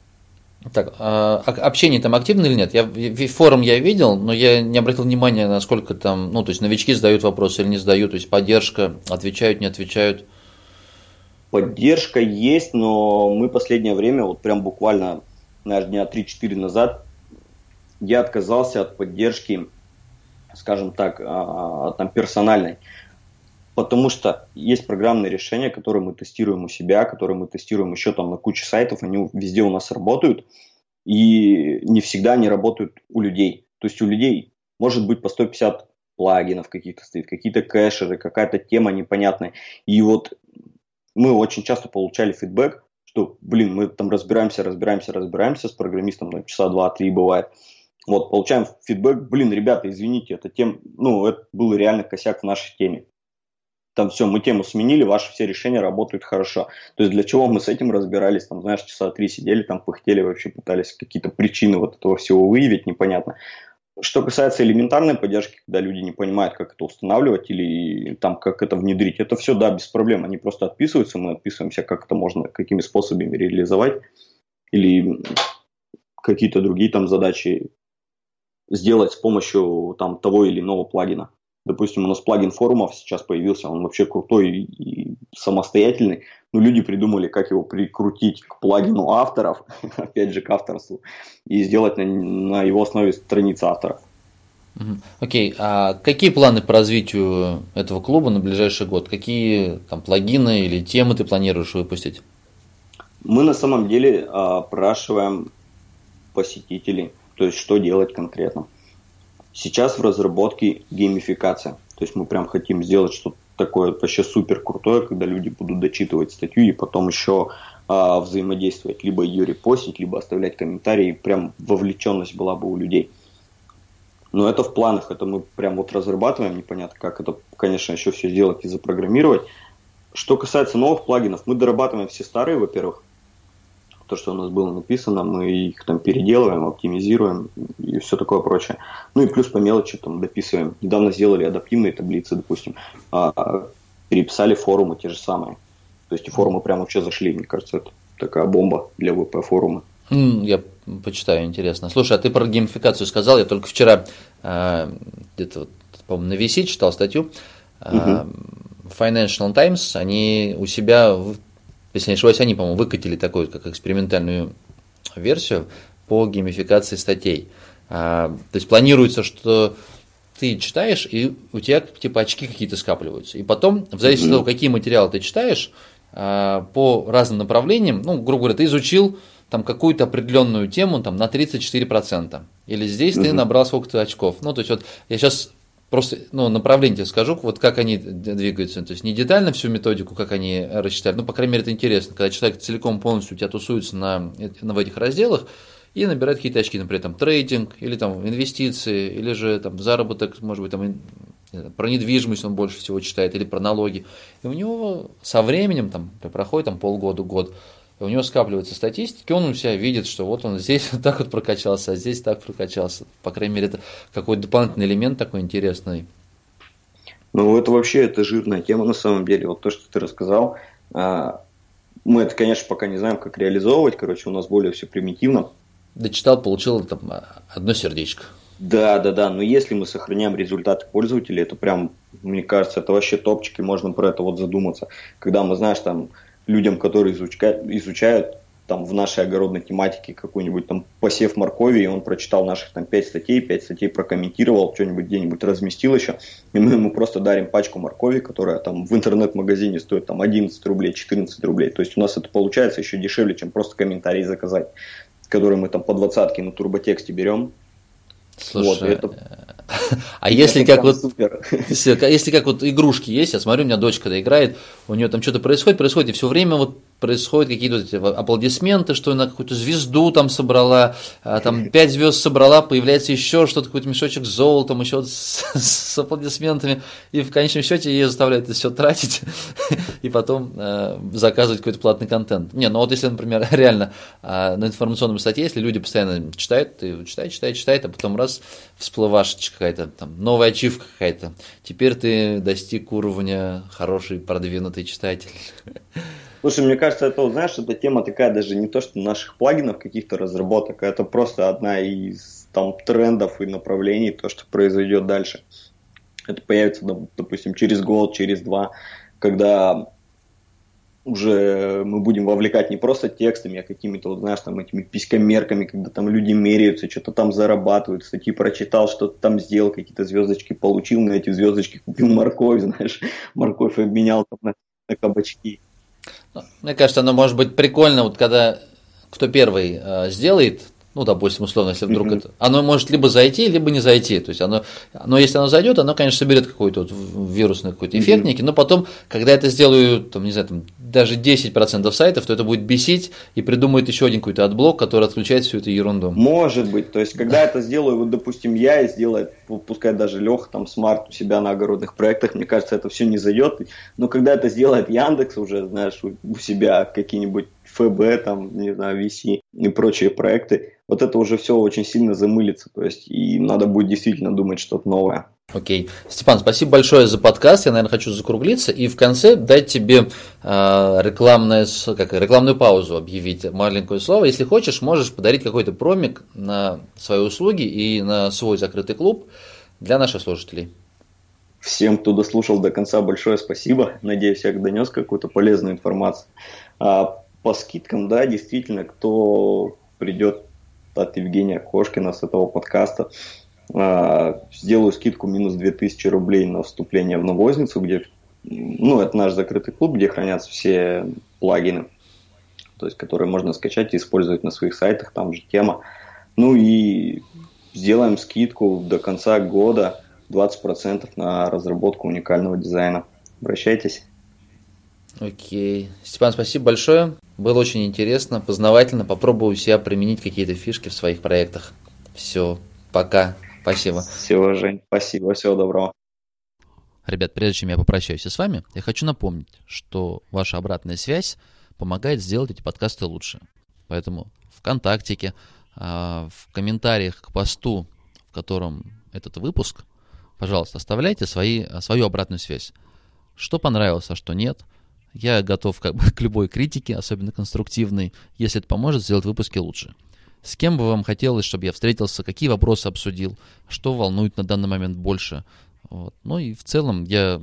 Speaker 1: Так, а общение там активно или нет? Я форум я видел, но я не обратил внимания, насколько там, ну, то есть новички задают вопросы или не задают, то есть поддержка, отвечают, не отвечают.
Speaker 5: Поддержка есть, но мы последнее время, вот прям буквально, наверное, дня 3-4 назад, я отказался от поддержки, скажем так, а, там персональной. Потому что есть программные решения, которые мы тестируем у себя, которые мы тестируем еще там на куче сайтов, они везде у нас работают, и не всегда они работают у людей. То есть у людей может быть по 150 плагинов каких-то стоит, какие-то кэшеры, какая-то тема непонятная. И вот мы очень часто получали фидбэк, что, блин, мы там разбираемся, разбираемся, разбираемся с программистом, там, часа два-три бывает. Вот, получаем фидбэк, блин, ребята, извините, это тем, ну, это был реально косяк в нашей теме. Там все, мы тему сменили, ваши все решения работают хорошо. То есть для чего мы с этим разбирались, там, знаешь, часа три сидели, там пыхтели, вообще пытались какие-то причины вот этого всего выявить, непонятно. Что касается элементарной поддержки, когда люди не понимают, как это устанавливать или там как это внедрить, это все, да, без проблем. Они просто отписываются, мы отписываемся, как это можно, какими способами реализовать или какие-то другие там задачи сделать с помощью там того или иного плагина. Допустим, у нас плагин форумов сейчас появился, он вообще крутой и самостоятельный, но люди придумали, как его прикрутить к плагину авторов, опять же, к авторству, и сделать на, на его основе страницы авторов.
Speaker 1: Окей, okay. а какие планы по развитию этого клуба на ближайший год? Какие там плагины или темы ты планируешь выпустить?
Speaker 5: Мы на самом деле опрашиваем посетителей, то есть что делать конкретно. Сейчас в разработке геймификация. То есть мы прям хотим сделать что-то такое вообще супер крутое, когда люди будут дочитывать статью и потом еще а, взаимодействовать, либо ее репостить, либо оставлять комментарии. Прям вовлеченность была бы у людей. Но это в планах, это мы прям вот разрабатываем, непонятно как это, конечно, еще все сделать и запрограммировать. Что касается новых плагинов, мы дорабатываем все старые, во-первых. То, что у нас было написано, мы их там переделываем, оптимизируем и все такое прочее. Ну и плюс по мелочи там дописываем. Недавно сделали адаптивные таблицы, допустим, а, переписали форумы те же самые. То есть форумы прям вообще зашли, мне кажется, это такая бомба для ВП форума.
Speaker 1: Я почитаю, интересно. Слушай, а ты про геймификацию сказал, я только вчера э, где-то, вот, по-моему, на VC читал статью. Э, Financial Times, они у себя, если не ошибаюсь, они, по-моему, выкатили такую, как экспериментальную версию по геймификации статей. Э, то есть планируется, что ты читаешь, и у тебя типа очки какие-то скапливаются. И потом, в зависимости от того, какие материалы ты читаешь, по разным направлениям, ну, грубо говоря, ты изучил там какую-то определенную тему там, на 34%. Или здесь угу. ты набрал сколько-то очков. Ну, то есть вот я сейчас просто ну, направление тебе скажу, вот как они двигаются. То есть не детально всю методику, как они рассчитали, ну, по крайней мере, это интересно, когда человек целиком полностью у тебя тусуется на, на, в этих разделах, и набирает какие-то очки, например, там трейдинг, или там инвестиции, или же там заработок, может быть, там про недвижимость он больше всего читает, или про налоги. И у него со временем, там, проходит там, полгода, год, у него скапливается статистики, он у себя видит, что вот он здесь вот так вот прокачался, а здесь так прокачался. По крайней мере, это какой-то дополнительный элемент такой интересный.
Speaker 5: Ну, это вообще это жирная тема на самом деле. Вот то, что ты рассказал, а, мы это, конечно, пока не знаем, как реализовывать. Короче, у нас более все примитивно.
Speaker 1: Дочитал, получил там одно сердечко.
Speaker 5: Да, да, да. Но если мы сохраняем результаты пользователей, это прям, мне кажется, это вообще топчик, и можно про это вот задуматься. Когда мы, знаешь, там людям, которые изучают, изучают там в нашей огородной тематике какой-нибудь там посев моркови, и он прочитал наших там 5 статей, 5 статей прокомментировал, что-нибудь где-нибудь разместил еще, и мы ему просто дарим пачку моркови, которая там в интернет-магазине стоит там 11 рублей, 14 рублей. То есть у нас это получается еще дешевле, чем просто комментарий заказать, который мы там по двадцатке на турботексте берем.
Speaker 1: Слушай, вот, это а если как вот, если, если как вот игрушки есть, я смотрю, у меня дочка играет, у нее там что-то происходит, происходит, и все время вот происходят какие-то аплодисменты, что она какую-то звезду там собрала, а там пять звезд собрала, появляется еще что-то, какой-то мешочек с золотом, еще с, с аплодисментами, и в конечном счете ее заставляют это все тратить и потом э, заказывать какой-то платный контент. Не, ну вот если, например, реально э, на информационном статье, если люди постоянно читают, ты читай, читай, читай, а потом раз всплывашечка какая-то, там, новая ачивка какая-то, теперь ты достиг уровня хороший, продвинутый читатель.
Speaker 5: Слушай, мне кажется, это, знаешь, эта тема такая даже не то, что наших плагинов каких-то разработок, а это просто одна из там трендов и направлений, то, что произойдет дальше. Это появится, допустим, через год, через два, когда уже мы будем вовлекать не просто текстами, а какими-то, вот, знаешь, там этими писькомерками, когда там люди меряются, что-то там зарабатывают, статьи прочитал, что-то там сделал, какие-то звездочки получил, на эти звездочки купил морковь, знаешь, морковь обменял там на, на кабачки.
Speaker 1: Мне кажется, оно может быть прикольно, вот когда кто первый э, сделает ну, допустим, условно, если вдруг mm-hmm. это, оно может либо зайти, либо не зайти. То есть оно, но если оно зайдет, оно, конечно, соберет какой-то вот вирусный какой-то эффект mm-hmm. некий, но потом, когда это сделают, там, не знаю, там, даже 10% сайтов, то это будет бесить и придумает еще один какой-то AdBlock, который отключает всю эту ерунду.
Speaker 5: Может быть. То есть, когда это сделаю, вот, допустим, я и сделает, пускай даже Леха там смарт у себя на огородных проектах, мне кажется, это все не зайдет. Но когда это сделает Яндекс уже, знаешь, у себя какие-нибудь ФБ, там, не знаю, VC и прочие проекты, вот это уже все очень сильно замылится. То есть, и надо будет действительно думать что-то новое.
Speaker 1: Окей. Степан, спасибо большое за подкаст. Я, наверное, хочу закруглиться и в конце дать тебе э, рекламное, как, рекламную паузу объявить, маленькое слово. Если хочешь, можешь подарить какой-то промик на свои услуги и на свой закрытый клуб для наших слушателей.
Speaker 5: Всем, кто дослушал до конца, большое спасибо. Надеюсь, я донес какую-то полезную информацию. По скидкам, да, действительно, кто придет от Евгения Кошкина с этого подкаста, а, сделаю скидку минус 2000 рублей на вступление в Навозницу, где, ну, это наш закрытый клуб, где хранятся все плагины, то есть, которые можно скачать и использовать на своих сайтах, там же тема. Ну и сделаем скидку до конца года 20% на разработку уникального дизайна. Обращайтесь.
Speaker 1: Окей. Степан, спасибо большое. Было очень интересно, познавательно. Попробую себя применить какие-то фишки в своих проектах. Все, пока. Спасибо.
Speaker 5: Все, Жень, спасибо. Всего доброго.
Speaker 1: Ребят, прежде чем я попрощаюсь с вами, я хочу напомнить, что ваша обратная связь помогает сделать эти подкасты лучше. Поэтому ВКонтактике, а, в комментариях к посту, в котором этот выпуск, пожалуйста, оставляйте свои, свою обратную связь. Что понравилось, а что нет. Я готов как бы к любой критике, особенно конструктивной, если это поможет сделать выпуски лучше. С кем бы вам хотелось, чтобы я встретился, какие вопросы обсудил, что волнует на данный момент больше. Вот. Ну и в целом я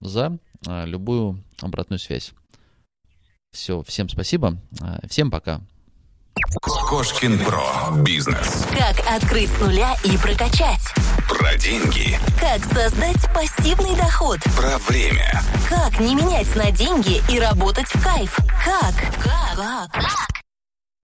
Speaker 1: за а, любую обратную связь. Все, всем спасибо, а, всем пока.
Speaker 2: Кошкин Про. Бизнес.
Speaker 3: Как открыть с нуля и прокачать.
Speaker 2: Про деньги.
Speaker 3: Как создать пассивный доход.
Speaker 2: Про время.
Speaker 3: Как не менять на деньги и работать в кайф. Как? Как? Как?